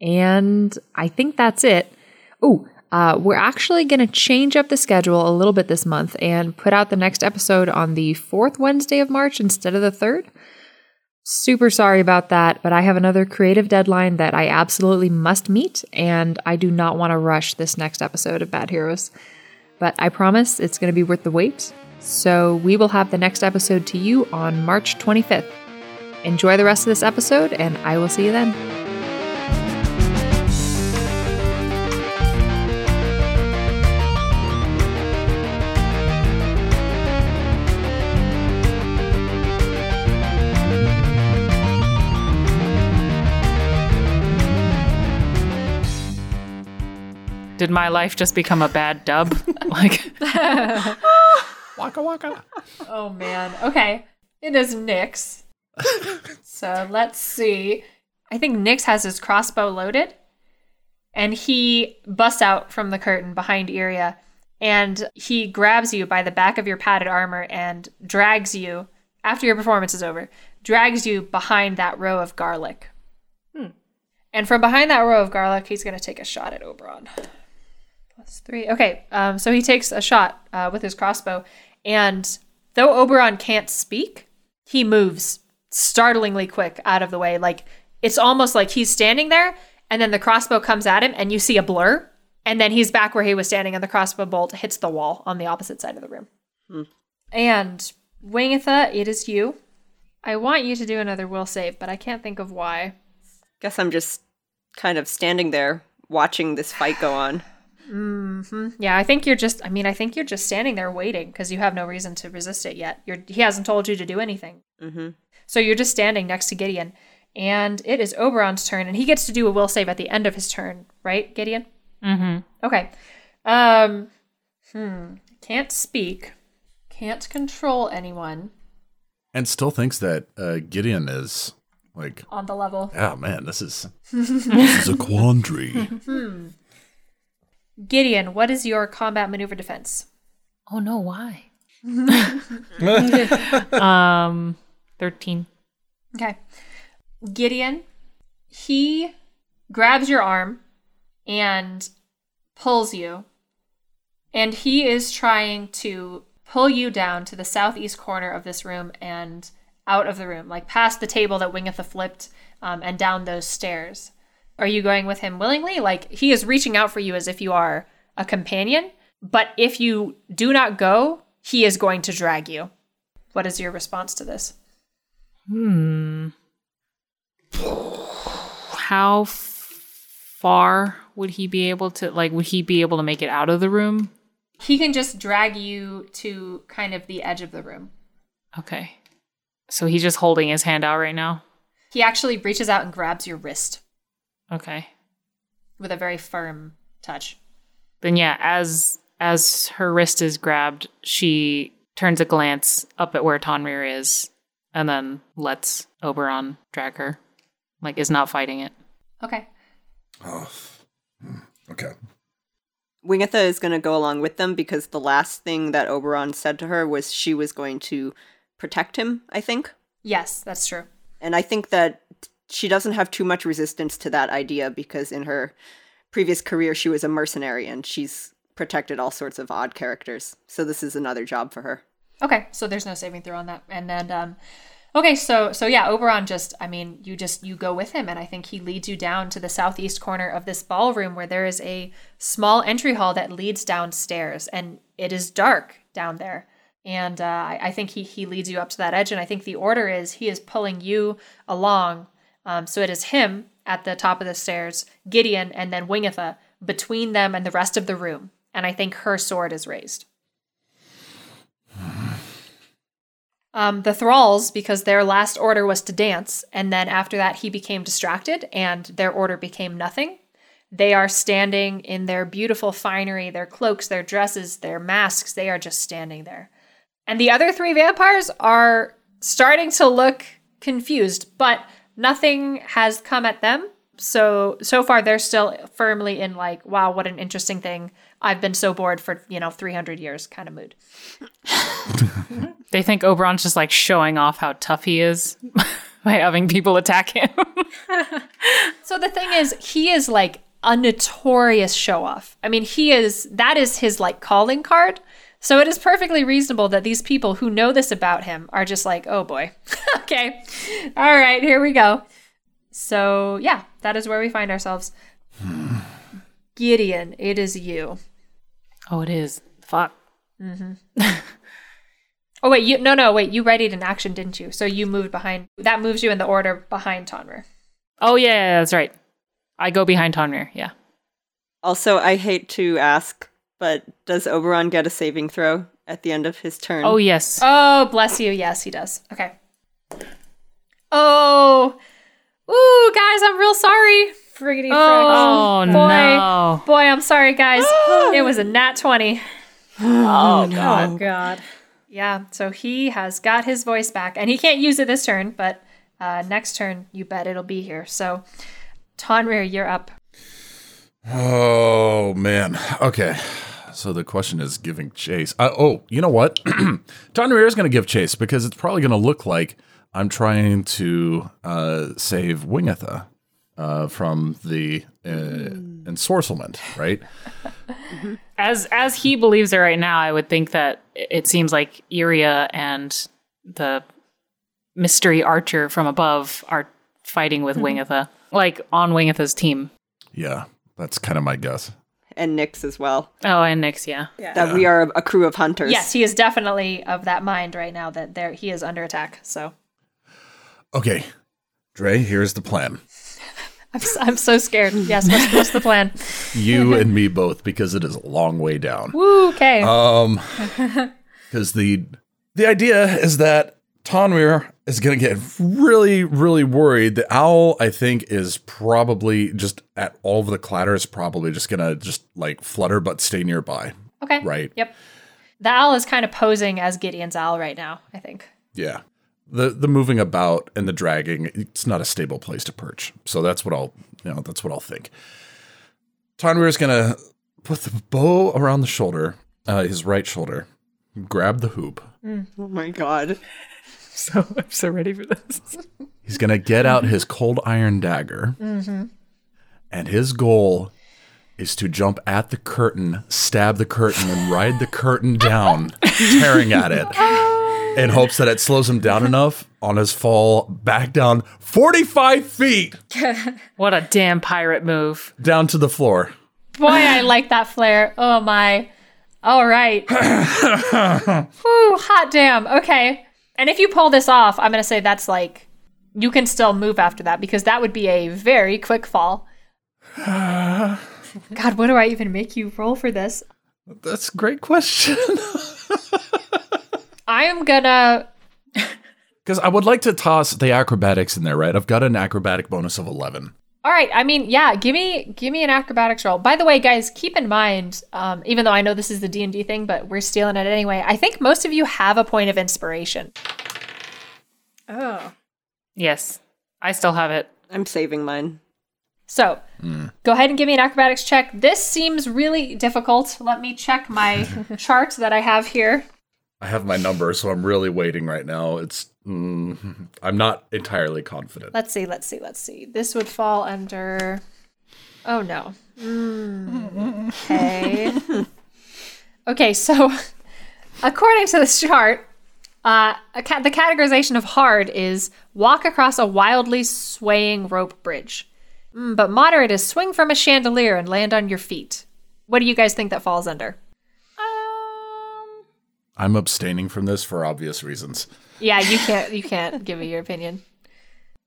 And I think that's it. Oh, uh, we're actually going to change up the schedule a little bit this month and put out the next episode on the fourth Wednesday of March instead of the third. Super sorry about that, but I have another creative deadline that I absolutely must meet, and I do not want to rush this next episode of Bad Heroes. But I promise it's going to be worth the wait. So we will have the next episode to you on March 25th. Enjoy the rest of this episode, and I will see you then. Did my life just become a bad dub? like, Waka waka. Oh man. Okay. It is Nyx. so let's see. I think Nyx has his crossbow loaded. And he busts out from the curtain behind Iria. And he grabs you by the back of your padded armor and drags you, after your performance is over, drags you behind that row of garlic. Hmm. And from behind that row of garlic, he's going to take a shot at Oberon. Plus three. Okay, um, so he takes a shot uh, with his crossbow, and though Oberon can't speak, he moves startlingly quick out of the way. Like it's almost like he's standing there, and then the crossbow comes at him, and you see a blur, and then he's back where he was standing, and the crossbow bolt hits the wall on the opposite side of the room. And Wingatha, it is you. I want you to do another will save, but I can't think of why. Guess I'm just kind of standing there watching this fight go on. Yeah, I think you're just. I mean, I think you're just standing there waiting because you have no reason to resist it yet. You're. He hasn't told you to do anything. hmm So you're just standing next to Gideon, and it is Oberon's turn, and he gets to do a will save at the end of his turn, right, Gideon? mm-hmm. Okay. Um. Hmm. Can't speak. Can't control anyone And still thinks that uh, Gideon is like, on the level. yeah, man, this is this is a quandary. Gideon, what is your combat maneuver defense? oh no, why? um, 13. Okay. Gideon, he grabs your arm and pulls you. And he is trying to pull you down to the southeast corner of this room and out of the room, like past the table that Wingatha flipped um, and down those stairs. Are you going with him willingly? Like he is reaching out for you as if you are a companion, but if you do not go, he is going to drag you. What is your response to this? Hmm. How far would he be able to like would he be able to make it out of the room? He can just drag you to kind of the edge of the room. Okay. So he's just holding his hand out right now. He actually reaches out and grabs your wrist Okay. with a very firm touch. Then yeah, as as her wrist is grabbed, she turns a glance up at where Tonrir is and then lets Oberon drag her. Like is not fighting it. Okay. Oh. Hmm, okay. Wingatha is going to go along with them because the last thing that Oberon said to her was she was going to protect him, I think. Yes, that's true. And I think that she doesn't have too much resistance to that idea because in her previous career she was a mercenary and she's protected all sorts of odd characters. So this is another job for her. Okay, so there's no saving throw on that. And then um okay, so so yeah, Oberon just I mean, you just you go with him and I think he leads you down to the southeast corner of this ballroom where there is a small entry hall that leads downstairs and it is dark down there. And uh, I, I think he he leads you up to that edge and I think the order is he is pulling you along. Um, so it is him at the top of the stairs, Gideon, and then Wingatha between them and the rest of the room. And I think her sword is raised. Um, the thralls, because their last order was to dance, and then after that he became distracted and their order became nothing. They are standing in their beautiful finery, their cloaks, their dresses, their masks. They are just standing there. And the other three vampires are starting to look confused, but nothing has come at them. So so far they're still firmly in like, wow, what an interesting thing. I've been so bored for, you know, 300 years kind of mood. They think Oberon's just like showing off how tough he is by having people attack him. So the thing is, he is like a notorious show off. I mean, he is that is his like calling card. So it is perfectly reasonable that these people who know this about him are just like, oh boy, okay, all right, here we go. So yeah, that is where we find ourselves. Gideon, it is you. oh, it is. Fuck. Mhm. Oh wait, you no no wait, you readied an action, didn't you? So you moved behind. That moves you in the order behind Tonrir. Oh yeah, yeah, that's right. I go behind Tonrir. Yeah. Also, I hate to ask, but does Oberon get a saving throw at the end of his turn? Oh yes. Oh, bless you. Yes, he does. Okay. Oh, ooh, guys, I'm real sorry. Friggity Oh, boy, no. boy, I'm sorry, guys. it was a nat twenty. Oh god. Oh god. Yeah, so he has got his voice back, and he can't use it this turn, but uh, next turn, you bet it'll be here. So, Tonrir, you're up. Oh man. Okay. So the question is giving chase. Uh, oh, you know what? Tonrir is going to give chase because it's probably going to look like I'm trying to uh, save Wingatha uh, from the uh, ensorcelment, right? As as he believes it right now, I would think that it it seems like Iria and the mystery archer from above are fighting with Wingatha, like on Wingatha's team. Yeah, that's kind of my guess. And Nyx as well. Oh, and Nyx, yeah. That we are a crew of hunters. Yes, he is definitely of that mind right now that there he is under attack. So Okay, Dre, here's the plan. I'm, s- I'm so scared. Yes, what's, what's the plan? You and me both, because it is a long way down. Woo, okay. Um, because the the idea is that Tonrir is going to get really, really worried. The owl, I think, is probably just at all of the clatter is probably just going to just like flutter but stay nearby. okay. right. Yep. The owl is kind of posing as Gideon's owl right now, I think. Yeah. The the moving about and the dragging, it's not a stable place to perch. So that's what I'll you know, that's what I'll think. Tonrir is gonna put the bow around the shoulder, uh, his right shoulder, grab the hoop. Oh my god. So I'm so ready for this. He's gonna get out his cold iron dagger, mm-hmm. and his goal is to jump at the curtain, stab the curtain, and ride the curtain down, tearing at it, in hopes that it slows him down enough on his fall back down 45 feet What a damn pirate move. down to the floor. Boy, I like that flare. Oh my. All right. Whew, hot damn. Okay. And if you pull this off, I'm going to say that's like You can still move after that because that would be a very quick fall. God, what do I even make you roll for this? That's a great question. I am gonna. Because I would like to toss the acrobatics in there, right? I've got an acrobatic bonus of 11. All right. I mean, yeah. Give me give me an acrobatics roll. By the way, guys, keep in mind, um, even though I know this is the D and D thing, but we're stealing it anyway. I think most of you have a point of inspiration. Oh. Yes, I still have it. I'm saving mine. So go ahead and give me an acrobatics check. This seems really difficult. Let me check my chart that I have here. I have my number, so I'm really waiting right now. It's mm, I'm not entirely confident. Let's see, let's see, let's see. This would fall under. Oh no. Mm, Okay. okay, so according to this chart, uh, ca- the categorization of hard is walk across a wildly swaying rope bridge. Mm, but moderate is swing from a chandelier and land on your feet. What do you guys think that falls under? I'm abstaining from this for obvious reasons. Yeah, you can't you can't give me your opinion.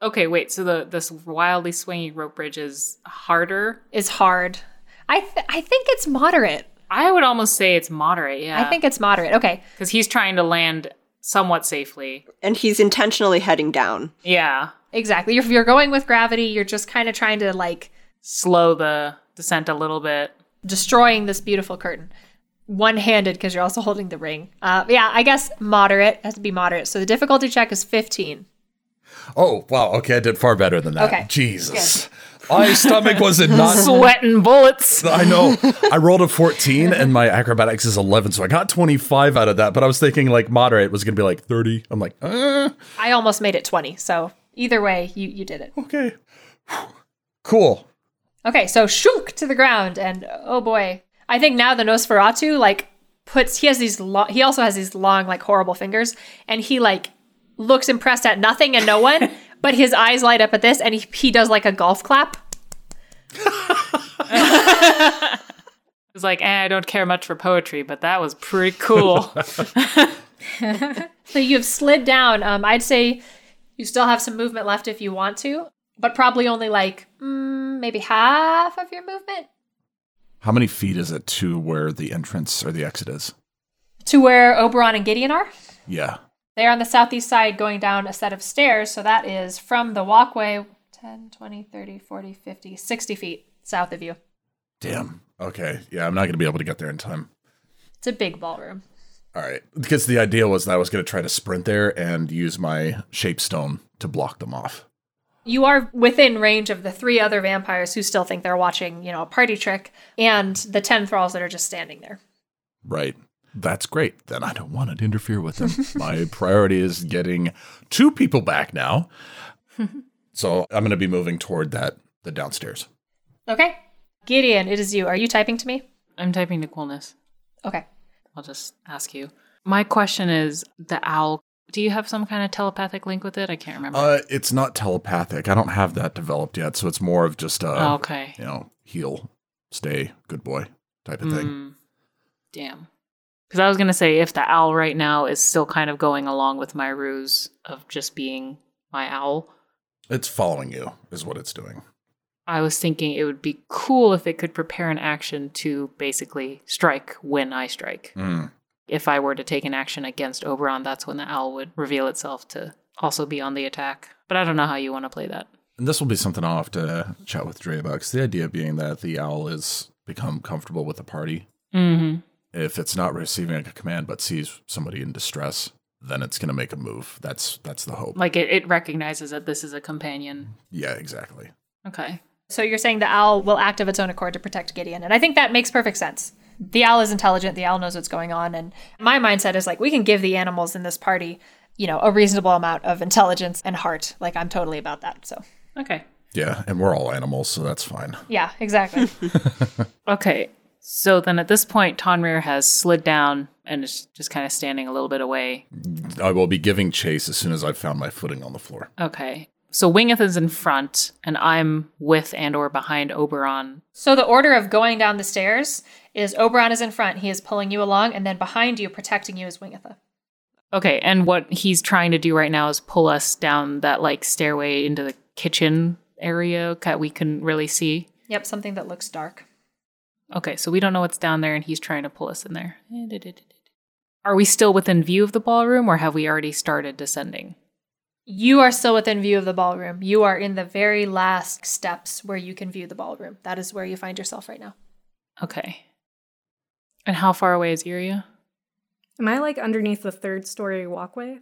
okay, wait. So the this wildly swinging rope bridge is harder. Is hard. I th- I think it's moderate. I would almost say it's moderate. Yeah, I think it's moderate. Okay. because he's trying to land somewhat safely. And he's intentionally heading down. Yeah, Exactly. If you're going with gravity, you're just kind of trying to like slow the descent a little bit. destroying this beautiful curtain. One handed because you're also holding the ring. Uh, yeah, I guess moderate has to be moderate. So the difficulty check is 15. Oh, wow. Okay, I did far better than that. Okay, Jesus. My stomach was in not. Sweating bullets. I know. I rolled a 14 and my acrobatics is 11, so I got 25 out of that. But I was thinking like moderate was going to be like 30. I'm like, uh, I almost made it 20. So either way, you, you did it. okay. Cool. Okay, so shunk to the ground. And oh boy, I think now the Nosferatu like puts, he has these, lo- he also has these long, like horrible fingers. And he like looks impressed at nothing and no one. but his eyes light up at this and he, he does like a golf clap. It's like, eh, I don't care much for poetry, but that was pretty cool. So you've slid down. Um, I'd say you still have some movement left if you want to, but probably only like mm, maybe half of your movement How many feet is it to where the entrance or the exit is? to where Oberon and Gideon are. Yeah. They're on the southeast side going down a set of stairs. So that is from the walkway 10, 20, 30, 40, 50, 60 feet south of you. Damn. Okay. Yeah, I'm not going to be able to get there in time. It's a big ballroom. All right. Because the idea was that I was going to try to sprint there and use my shape stone to block them off. You are within range of the three other vampires who still think they're watching, you know, a party trick, and the 10 thralls that are just standing there. Right. That's great. Then I don't want to interfere with them. My priority is getting two people back now. so I'm going to be moving toward that the downstairs. Okay. Gideon, it is you. Are you typing to me? I'm typing to coolness. Okay. I'll just ask you. My question is the owl. Do you have some kind of telepathic link with it? I can't remember. Uh, it's not telepathic. I don't have that developed yet, so it's more of just a oh, okay. you know heal, stay, good boy type of thing. Mm, damn. Because I was going to say, if the owl right now is still kind of going along with my ruse of just being my owl, It's following you, is what it's doing. I was thinking it would be cool if it could prepare an action to basically strike when I strike. Mm. If I were to take an action against Oberon, that's when the owl would reveal itself to also be on the attack. But I don't know how you want to play that. And this will be something I'll have to chat with Dre about. 'cause the idea being that the owl is become comfortable with the party. Mm-hmm. If it's not receiving a command but sees somebody in distress, then it's going to make a move. That's that's the hope. Like it, it recognizes that this is a companion. yeah, exactly. Okay. So you're saying the owl will act of its own accord to protect Gideon. And I think that makes perfect sense. The owl is intelligent, the owl knows what's going on. And my mindset is like, we can give the animals in this party, you know, a reasonable amount of intelligence and heart. Like, I'm totally about that. So, Okay. Yeah, and we're all animals, so that's fine. yeah, exactly. Okay. So then at this point, Tonrir has slid down and is just kind of standing a little bit away. I will be giving chase as soon as I've found my footing on the floor. Okay. So Wingatha is in front, and I'm with and or behind Oberon. so the order of going down the stairs is Oberon is in front. He is pulling you along. And then behind you, protecting you, is Wingatha. Okay, and what he's trying to do right now is pull us down that like stairway into the kitchen area that we couldn't really see. Yep, something that looks dark. Okay, so we don't know what's down there, and he's trying to pull us in there. Are we still within view of the ballroom, or have we already started descending? You are still within view of the ballroom. You are in the very last steps where you can view the ballroom. That is where you find yourself right now. Okay. And how far away is Iria? Am I like underneath the third story walkway?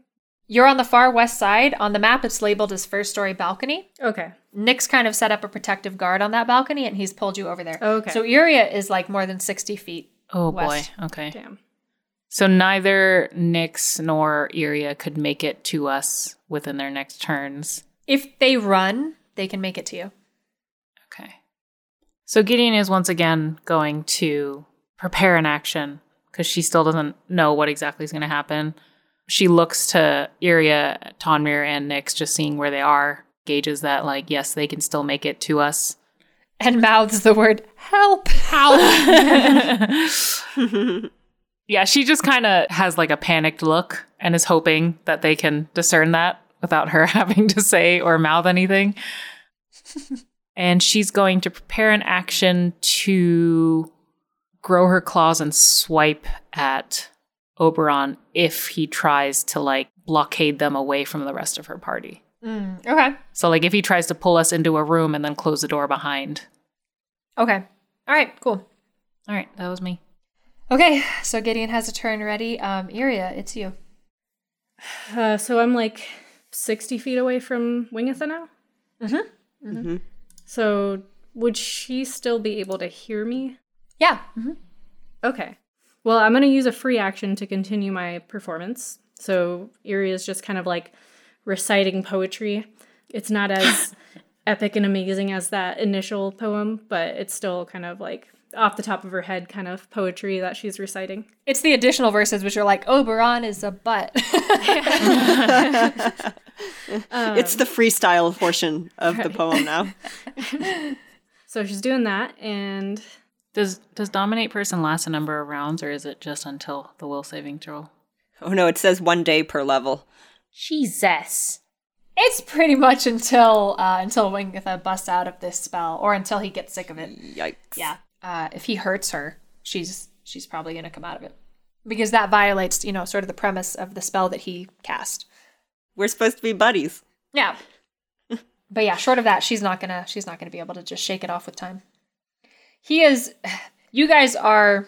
You're on the far west side. On the map, it's labeled as first story balcony. Okay. Nyx kind of set up a protective guard on that balcony and he's pulled you over there. Okay. So Iria is like more than 60 feet. Oh West. boy. Okay. Damn. So neither Nyx nor Iria could make it to us within their next turns. If they run, they can make it to you. Okay. So Gideon is once again going to prepare an action because she still doesn't know what exactly is going to happen. She looks to Iria, Tonrir, and Nyx, just seeing where they are, gauges that, like, yes, they can still make it to us. And mouths the word help. Yeah, she just kind of has like a panicked look and is hoping that they can discern that without her having to say or mouth anything. and she's going to prepare an action to grow her claws and swipe at Oberon if he tries to like blockade them away from the rest of her party. Mm, okay. So like if he tries to pull us into a room and then close the door behind. Okay. All right, cool. All right, that was me. Okay, so Gideon has a turn ready. Um, Iria, it's you. Uh, so I'm like 60 feet away from Wingatha now? Mm-hmm. So would she still be able to hear me? Yeah. Mm-hmm. Okay. Well, I'm going to use a free action to continue my performance. So Iria is just kind of like reciting poetry. It's not as epic and amazing as that initial poem, but it's still kind of like off the top of her head kind of poetry that she's reciting. It's the additional verses which are like, Oberon is a butt. it's the freestyle portion of the poem now. So she's doing that, and Does does dominate person last a number of rounds or is it just until the will saving throw? Oh no, it says one day per level. Jesus. It's pretty much until uh, until Wingatha busts out of this spell, or until he gets sick of it. Yikes. Yeah. Uh, if he hurts her, she's she's probably gonna come out of it because that violates, you know, sort of the premise of the spell that he cast. We're supposed to be buddies. Yeah. but yeah, short of that, she's not gonna she's not gonna be able to just shake it off with time. He is. You guys are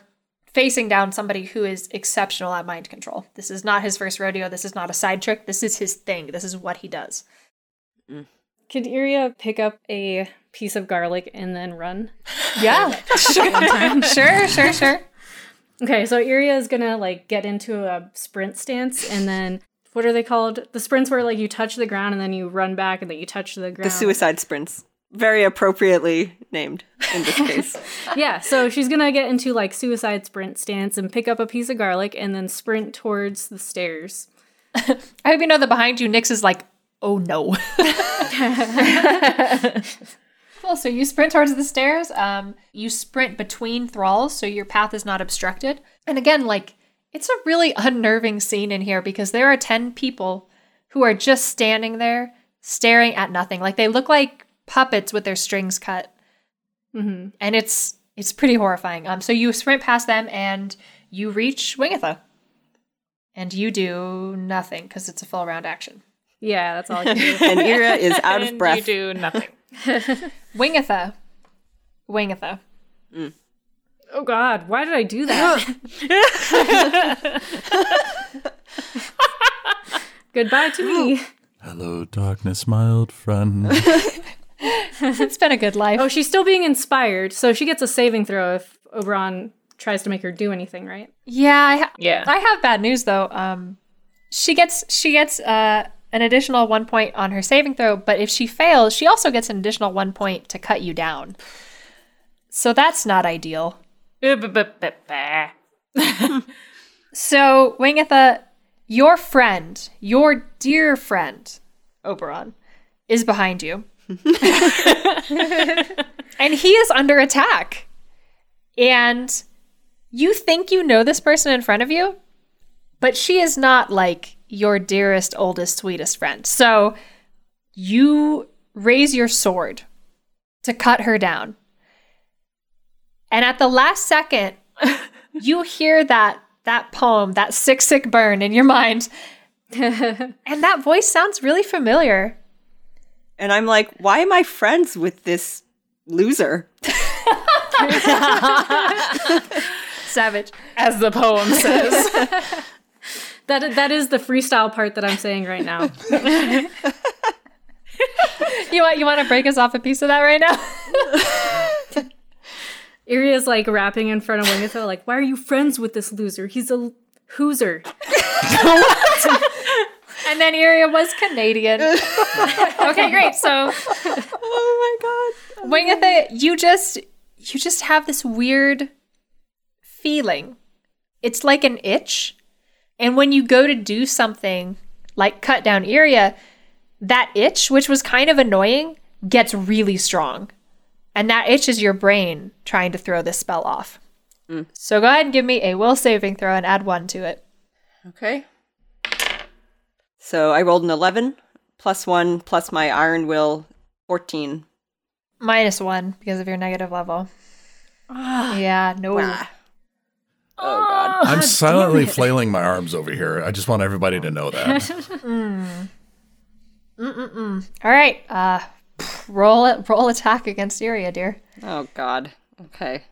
facing down somebody who is exceptional at mind control. This is not his first rodeo. This is not a side trick. This is his thing. This is what he does. Mm. could Iria pick up a piece of garlic and then run? Yeah. sure. sure, sure, sure. Okay, so Iria is gonna like get into a sprint stance and then what are they called? The sprints where like you touch the ground and then you run back and then you touch the ground. The suicide sprints. Very appropriately named in this case. Yeah, so she's gonna get into like suicide sprint stance and pick up a piece of garlic and then sprint towards the stairs. I hope you know that behind you, Nyx is like, oh no. well, so you sprint towards the stairs. Um, you sprint between thralls, so your path is not obstructed. And again, like, it's a really unnerving scene in here because there are 10 people who are just standing there staring at nothing. Like, they look like puppets with their strings cut. hmm And it's it's pretty horrifying. Um, so you sprint past them and you reach Wingatha. And you do nothing because it's a full round action. Yeah, that's all I can do. and Iria is out of breath. You do nothing. Wingatha. Wingatha. oh God, why did I do that? Goodbye to me. Hello, darkness, my old friend. It's been a good life. Oh, she's still being inspired, so she gets a saving throw if Oberon tries to make her do anything, right? Yeah, I, ha- Yeah. I have bad news though. Um, she gets she gets uh, an additional one point on her saving throw, but if she fails, she also gets an additional one point to cut you down. So that's not ideal. So Wingatha, your friend, your dear friend, Oberon, is behind you, and he is under attack. And you think you know this person in front of you, but she is not like your dearest, oldest, sweetest friend. So you raise your sword to cut her down. And at the last second, you hear that that poem, that sick sick burn in your mind. and that voice sounds really familiar. And I'm like, why am I friends with this loser? Savage. As the poem says. That that is the freestyle part that I'm saying right now. You want you want to break us off a piece of that right now? Iria's like rapping in front of Wingatha, like, "Why are you friends with this loser? He's a l- hooser." And then Iria was Canadian. okay, great. So Oh my god. Wingatha, you just you just have this weird feeling. It's like an itch. And when you go to do something like cut down Iria, that itch, which was kind of annoying, gets really strong. And that itch is your brain trying to throw this spell off. Mm. So go ahead and give me a will saving throw and add one to it. Okay. So I rolled an 11 plus 1 plus my iron will 14. Minus one because of your negative level. Ah, yeah, no. Oh god. Ah, I'm silently flailing my arms over here. I just want everybody to know that. Mm. All right, uh, roll it. Roll attack against Iria, dear. Oh god. Okay.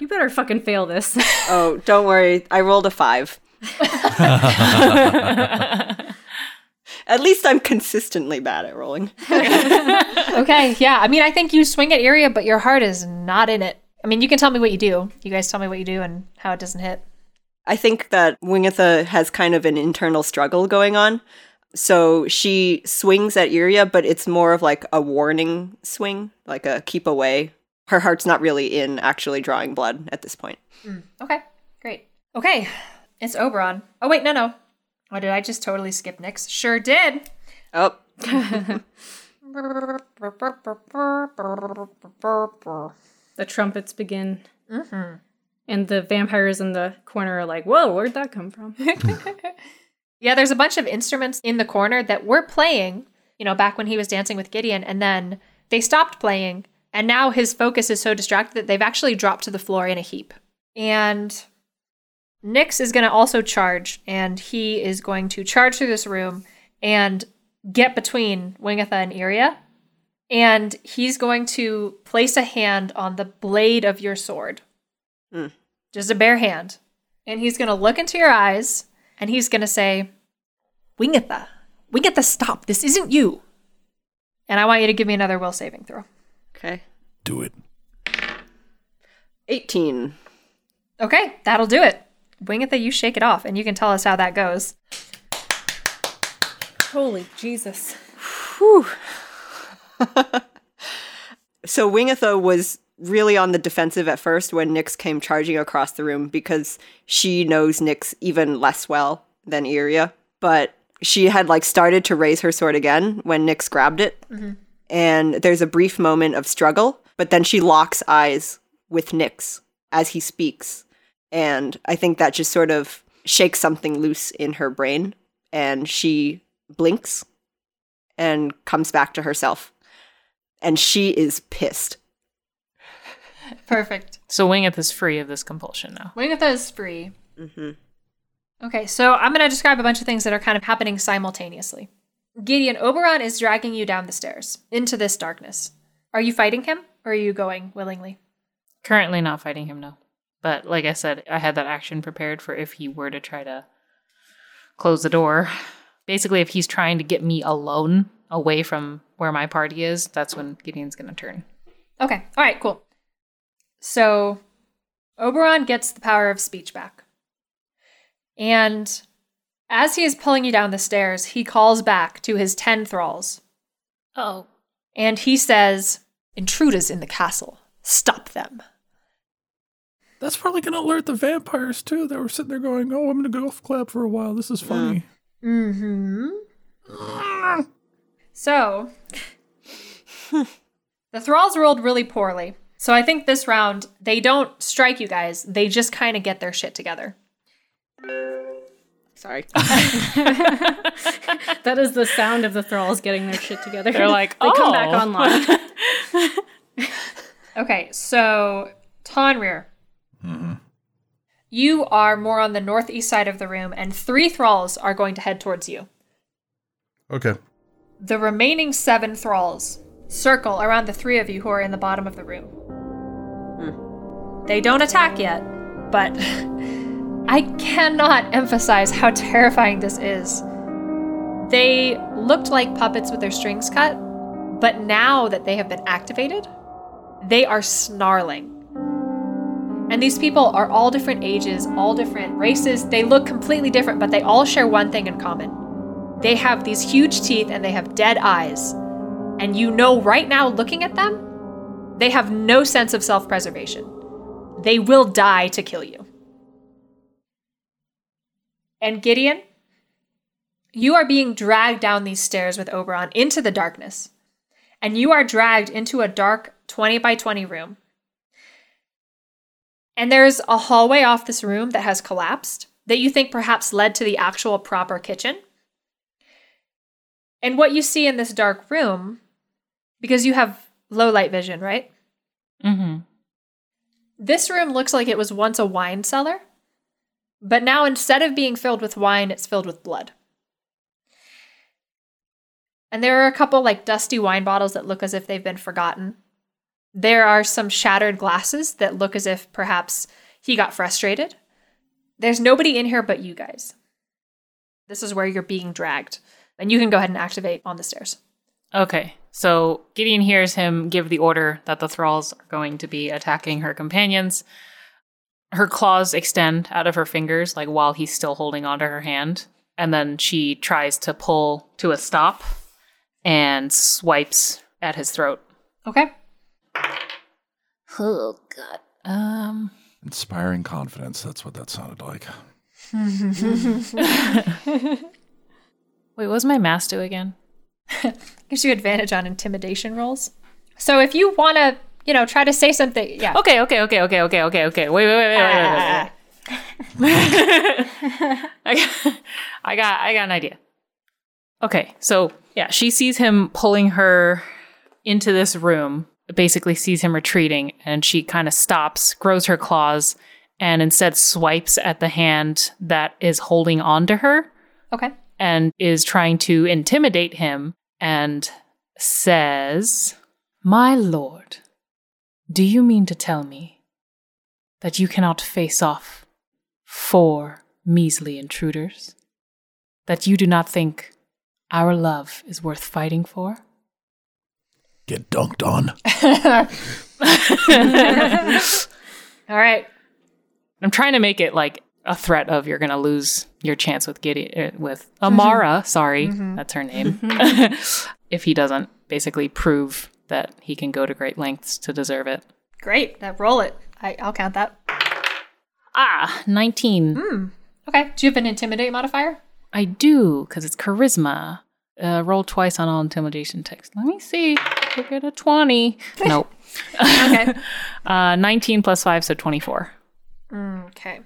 You better fucking fail this. Oh, don't worry. I rolled a 5. At least I'm consistently bad at rolling. Okay, yeah. I mean, I think you swing at Iria, but your heart is not in it. I mean, you can tell me what you do. You guys tell me what you do and how it doesn't hit. I think that Wingatha has kind of an internal struggle going on. So she swings at Iria, but it's more of like a warning swing, like a keep away. Her heart's not really in actually drawing blood at this point. Mm, okay, great. Okay, it's Oberon. Oh wait, no, no. Oh, did I just totally skip Nyx? Sure did. Oh, the trumpets begin. Mm-hmm. And the vampires in the corner are like, whoa, where'd that come from? Yeah, there's a bunch of instruments in the corner that were playing, you know, back when he was dancing with Gideon, and then they stopped playing, and now his focus is so distracted that they've actually dropped to the floor in a heap. And Nyx is going to also charge, and he is going to charge through this room and get between Wingatha and Iria. And he's going to place a hand on the blade of your sword. Hmm. Just a bare hand. And he's going to look into your eyes and he's going to say, Wingatha, Wingatha, stop. This isn't you. And I want you to give me another will saving throw. okay. Do it. 18. Okay, that'll do it. Wingatha, you shake it off and you can tell us how that goes. Holy Jesus. Whew. so Wingatha was really on the defensive at first when Nyx came charging across the room because she knows Nyx even less well than Iria. But she had like started to raise her sword again when Nyx grabbed it. Mm-hmm. And there's a brief moment of struggle, but then she locks eyes with Nyx as he speaks. And I think that just sort of shakes something loose in her brain. And she blinks and comes back to herself. And she is pissed. Perfect. So Wingatha is free of this compulsion now. Wingatha is free. Mm-hmm. Okay, so I'm going to describe a bunch of things that are kind of happening simultaneously. Gideon, Oberon is dragging you down the stairs into this darkness. Are you fighting him or are you going willingly? Currently not fighting him, no. But like I said, I had that action prepared for if he were to try to close the door. Basically, if he's trying to get me alone away from where my party is, that's when Gideon's going to turn. Okay, all right, cool. So Oberon gets the power of speech back. And as he is pulling you down the stairs, he calls back to his 10 thralls. Oh. And he says, Intruders in the castle, stop them. That's probably going to alert the vampires too. That were sitting there going, "Oh, I'm going to golf club for a while. This is funny." Mm hmm. So, the thralls rolled really poorly. So I think this round, they don't strike you guys, they just kind of get their shit together. Sorry. That is the sound of the thralls getting their shit together. They're like, they come back "Oh." online. Okay, so Tonrir. Mm-hmm. You are more on the northeast side of the room, and three thralls are going to head towards you. Okay. The remaining seven thralls circle around the three of you who are in the bottom of the room. Hmm. They don't attack yet, but I cannot emphasize how terrifying this is. They looked like puppets with their strings cut, but now that they have been activated, they are snarling. And these people are all different ages, all different races. They look completely different, but they all share one thing in common. They have these huge teeth and they have dead eyes. And you know right now, looking at them, they have no sense of self preservation. They will die to kill you. And Gideon, you are being dragged down these stairs with Oberon into the darkness. And you are dragged into a dark 20 by 20 room. And there's a hallway off this room that has collapsed that you think perhaps led to the actual proper kitchen. And what you see in this dark room, because you have low light vision, right? Mm-hmm. This room looks like it was once a wine cellar, but now instead of being filled with wine, it's filled with blood. And there are a couple like dusty wine bottles that look as if they've been forgotten. There are some shattered glasses that look as if perhaps he got frustrated. There's nobody in here but you guys. This is where you're being dragged. And you can go ahead and activate on the stairs. Okay, so Gideon hears him give the order that the thralls are going to be attacking her companions. Her claws extend out of her fingers, like while he's still holding onto her hand. And then she tries to pull to a stop and swipes at his throat. Okay. Oh, God. Um, Inspiring confidence. That's what that sounded like. wait, what was my mass do again? Gives you advantage on intimidation rolls. So if you want to, you know, try to say something, yeah. Okay, okay, okay, okay, okay, okay, okay. Wait, wait, wait, wait, wait, wait, wait, wait. I got, I got, I got an idea. Okay, so yeah, she sees him pulling her into this room. Basically, sees him retreating, and she kind of stops, grows her claws, and instead swipes at the hand that is holding on to her Okay. and is trying to intimidate him and says, My lord, do you mean to tell me that you cannot face off four measly intruders? That you do not think our love is worth fighting for? Get dunked on. All right. I'm trying to make it like a threat of you're going to lose your chance with Gideon, uh, with Amara. Sorry, that's her name. if he doesn't basically prove that he can go to great lengths to deserve it. Great. That roll it. I, I'll count that. Ah, 19. Mm. Okay. Do you have an intimidate modifier? I do, because it's charisma. Uh, roll twice on all intimidation text. Let me see. We'll get a 20. nope. Okay. Uh, 19 plus 5, so 24. okay.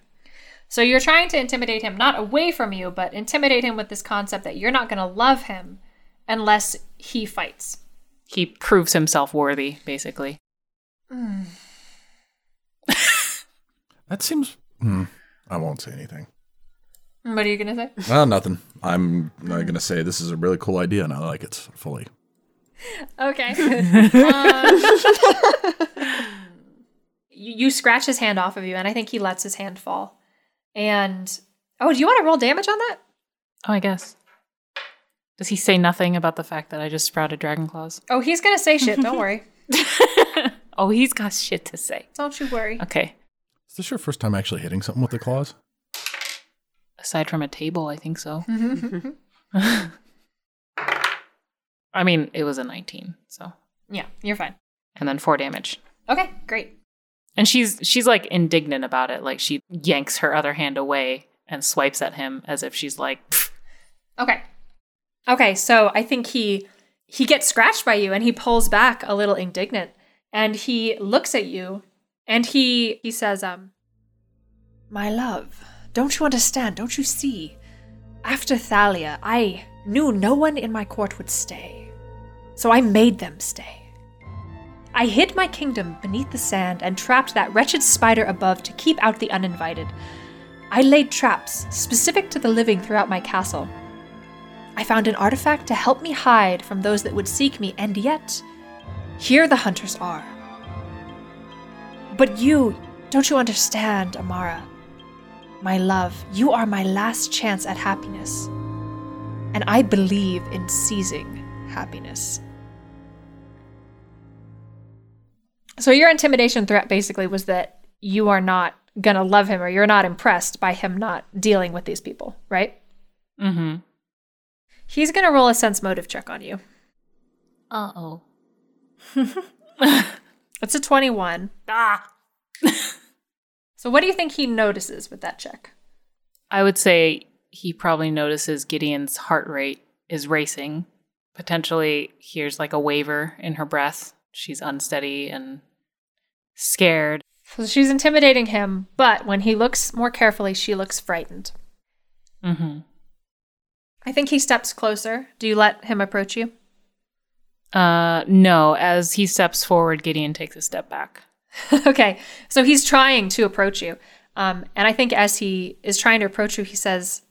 So you're trying to intimidate him not away from you, but intimidate him with this concept that you're not going to love him unless he fights. He proves himself worthy, basically. That seems. Hmm, I won't say anything. What are you going to say? Well, nothing. I'm uh, going to say this is a really cool idea and I like it fully. Okay. Um, you, you scratch his hand off of you, and I think he lets his hand fall. And oh, do you want to roll damage on that? Oh, I guess. Does he say nothing about the fact that I just sprouted dragon claws? Oh, he's gonna say shit. Don't worry. Oh, he's got shit to say. Don't you worry. Okay. Is this your first time actually hitting something with the claws? Aside from a table, I think so. I mean, it was a 19, so. Yeah, you're fine. And then 4 damage. Okay, great. And she's she's like indignant about it. Like she yanks her other hand away and swipes at him as if she's like, "Pfft, Okay. Okay, so I think he he gets scratched by you and he pulls back a little indignant and he looks at you and he he says um my love don't you understand? Don't you see? After Thalia, I knew no one in my court would stay. So I made them stay. I hid my kingdom beneath the sand and trapped that wretched spider above to keep out the uninvited. I laid traps specific to the living throughout my castle. I found an artifact to help me hide from those that would seek me, and yet, here the hunters are. But you, don't you understand, Amara? My love, you are my last chance at happiness. And I believe in seizing happiness. So, your intimidation threat basically was that you are not going to love him or you're not impressed by him not dealing with these people, right? Mm-hmm. He's going to roll a sense motive check on you. Uh oh. It's a 21. Ah. So, what do you think he notices with that check? I would say he probably notices Gideon's heart rate is racing. Potentially hears like a waver in her breath. She's unsteady and scared. So, she's intimidating him, but when he looks more carefully, she looks frightened. Mm-hmm. I think he steps closer. Do you let him approach you? Uh, no. As he steps forward, Gideon takes a step back. okay, so he's trying to approach you. Um, and I think as he is trying to approach you, he says,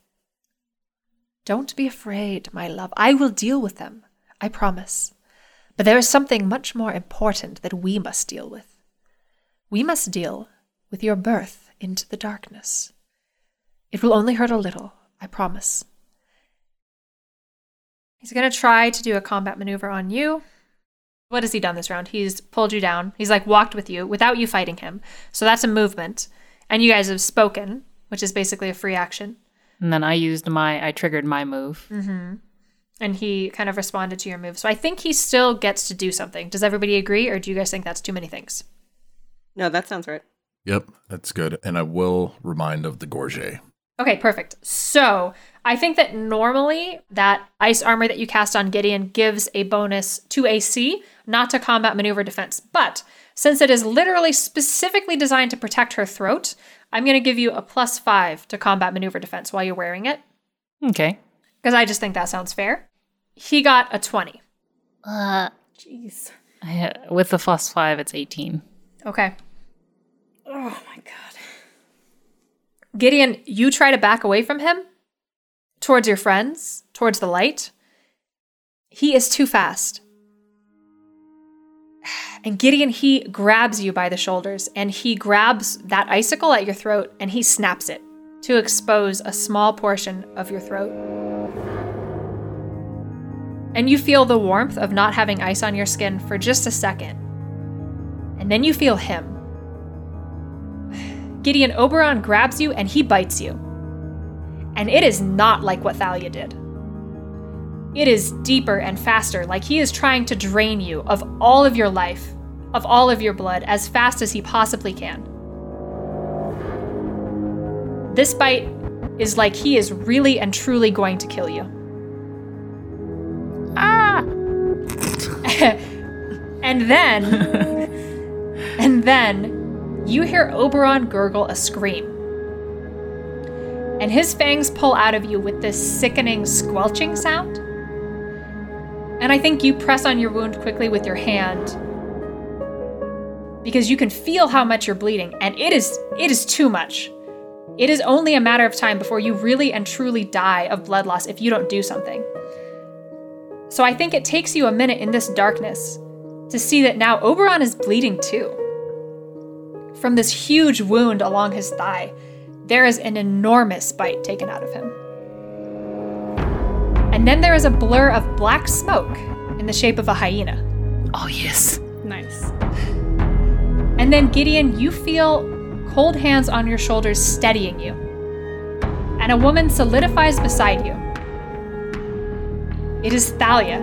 Don't be afraid, my love. I will deal with them. I promise. But there is something much more important that we must deal with. We must deal with your birth into the darkness. It will only hurt a little, I promise. He's going to try to do a combat maneuver on you. What has he done this round? He's pulled you down. He's like walked with you without you fighting him. So that's a movement. And you guys have spoken, which is basically a free action. And then I used my, I triggered my move. Mm-hmm. And he kind of responded to your move. So I think he still gets to do something. Does everybody agree, or do you guys think that's too many things? No, that sounds right. Yep, that's good. And I will remind of the Gorget. Okay, perfect. So I think that normally that ice armor that you cast on Gideon gives a bonus to AC, not to combat maneuver defense. But since it is literally specifically designed to protect her throat, I'm going to give you a plus five to combat maneuver defense while you're wearing it, Okay. because I just think that sounds fair. He got a 20. Uh, Jeez. With the plus five, it's 18. Okay. Oh my god. Gideon, you try to back away from him towards your friends, towards the light. He is too fast. And Gideon, he grabs you by the shoulders and he grabs that icicle at your throat and he snaps it to expose a small portion of your throat. And you feel the warmth of not having ice on your skin for just a second. And then you feel him. Gideon Oberon grabs you and he bites you. And it is not like what Thalia did. It is deeper and faster, like he is trying to drain you of all of your life, of all of your blood, as fast as he possibly can. This bite is like he is really and truly going to kill you. Ah! and then, and then, you hear Oberon gurgle a scream. And his fangs pull out of you with this sickening squelching sound. And I think you press on your wound quickly with your hand because you can feel how much you're bleeding and it is it is too much. It is only a matter of time before you really and truly die of blood loss if you don't do something. So I think it takes you a minute in this darkness to see that now Oberon is bleeding too. From this huge wound along his thigh, there is an enormous bite taken out of him. And then there is a blur of black smoke in the shape of a hyena. Oh, yes. Nice. And then, Gideon, you feel cold hands on your shoulders steadying you. And a woman solidifies beside you. It is Thalia,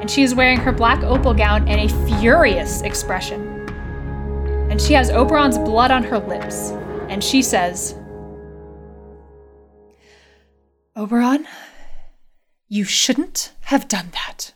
and she is wearing her black opal gown and a furious expression. And she has Oberon's blood on her lips, and she says, Oberon, you shouldn't have done that.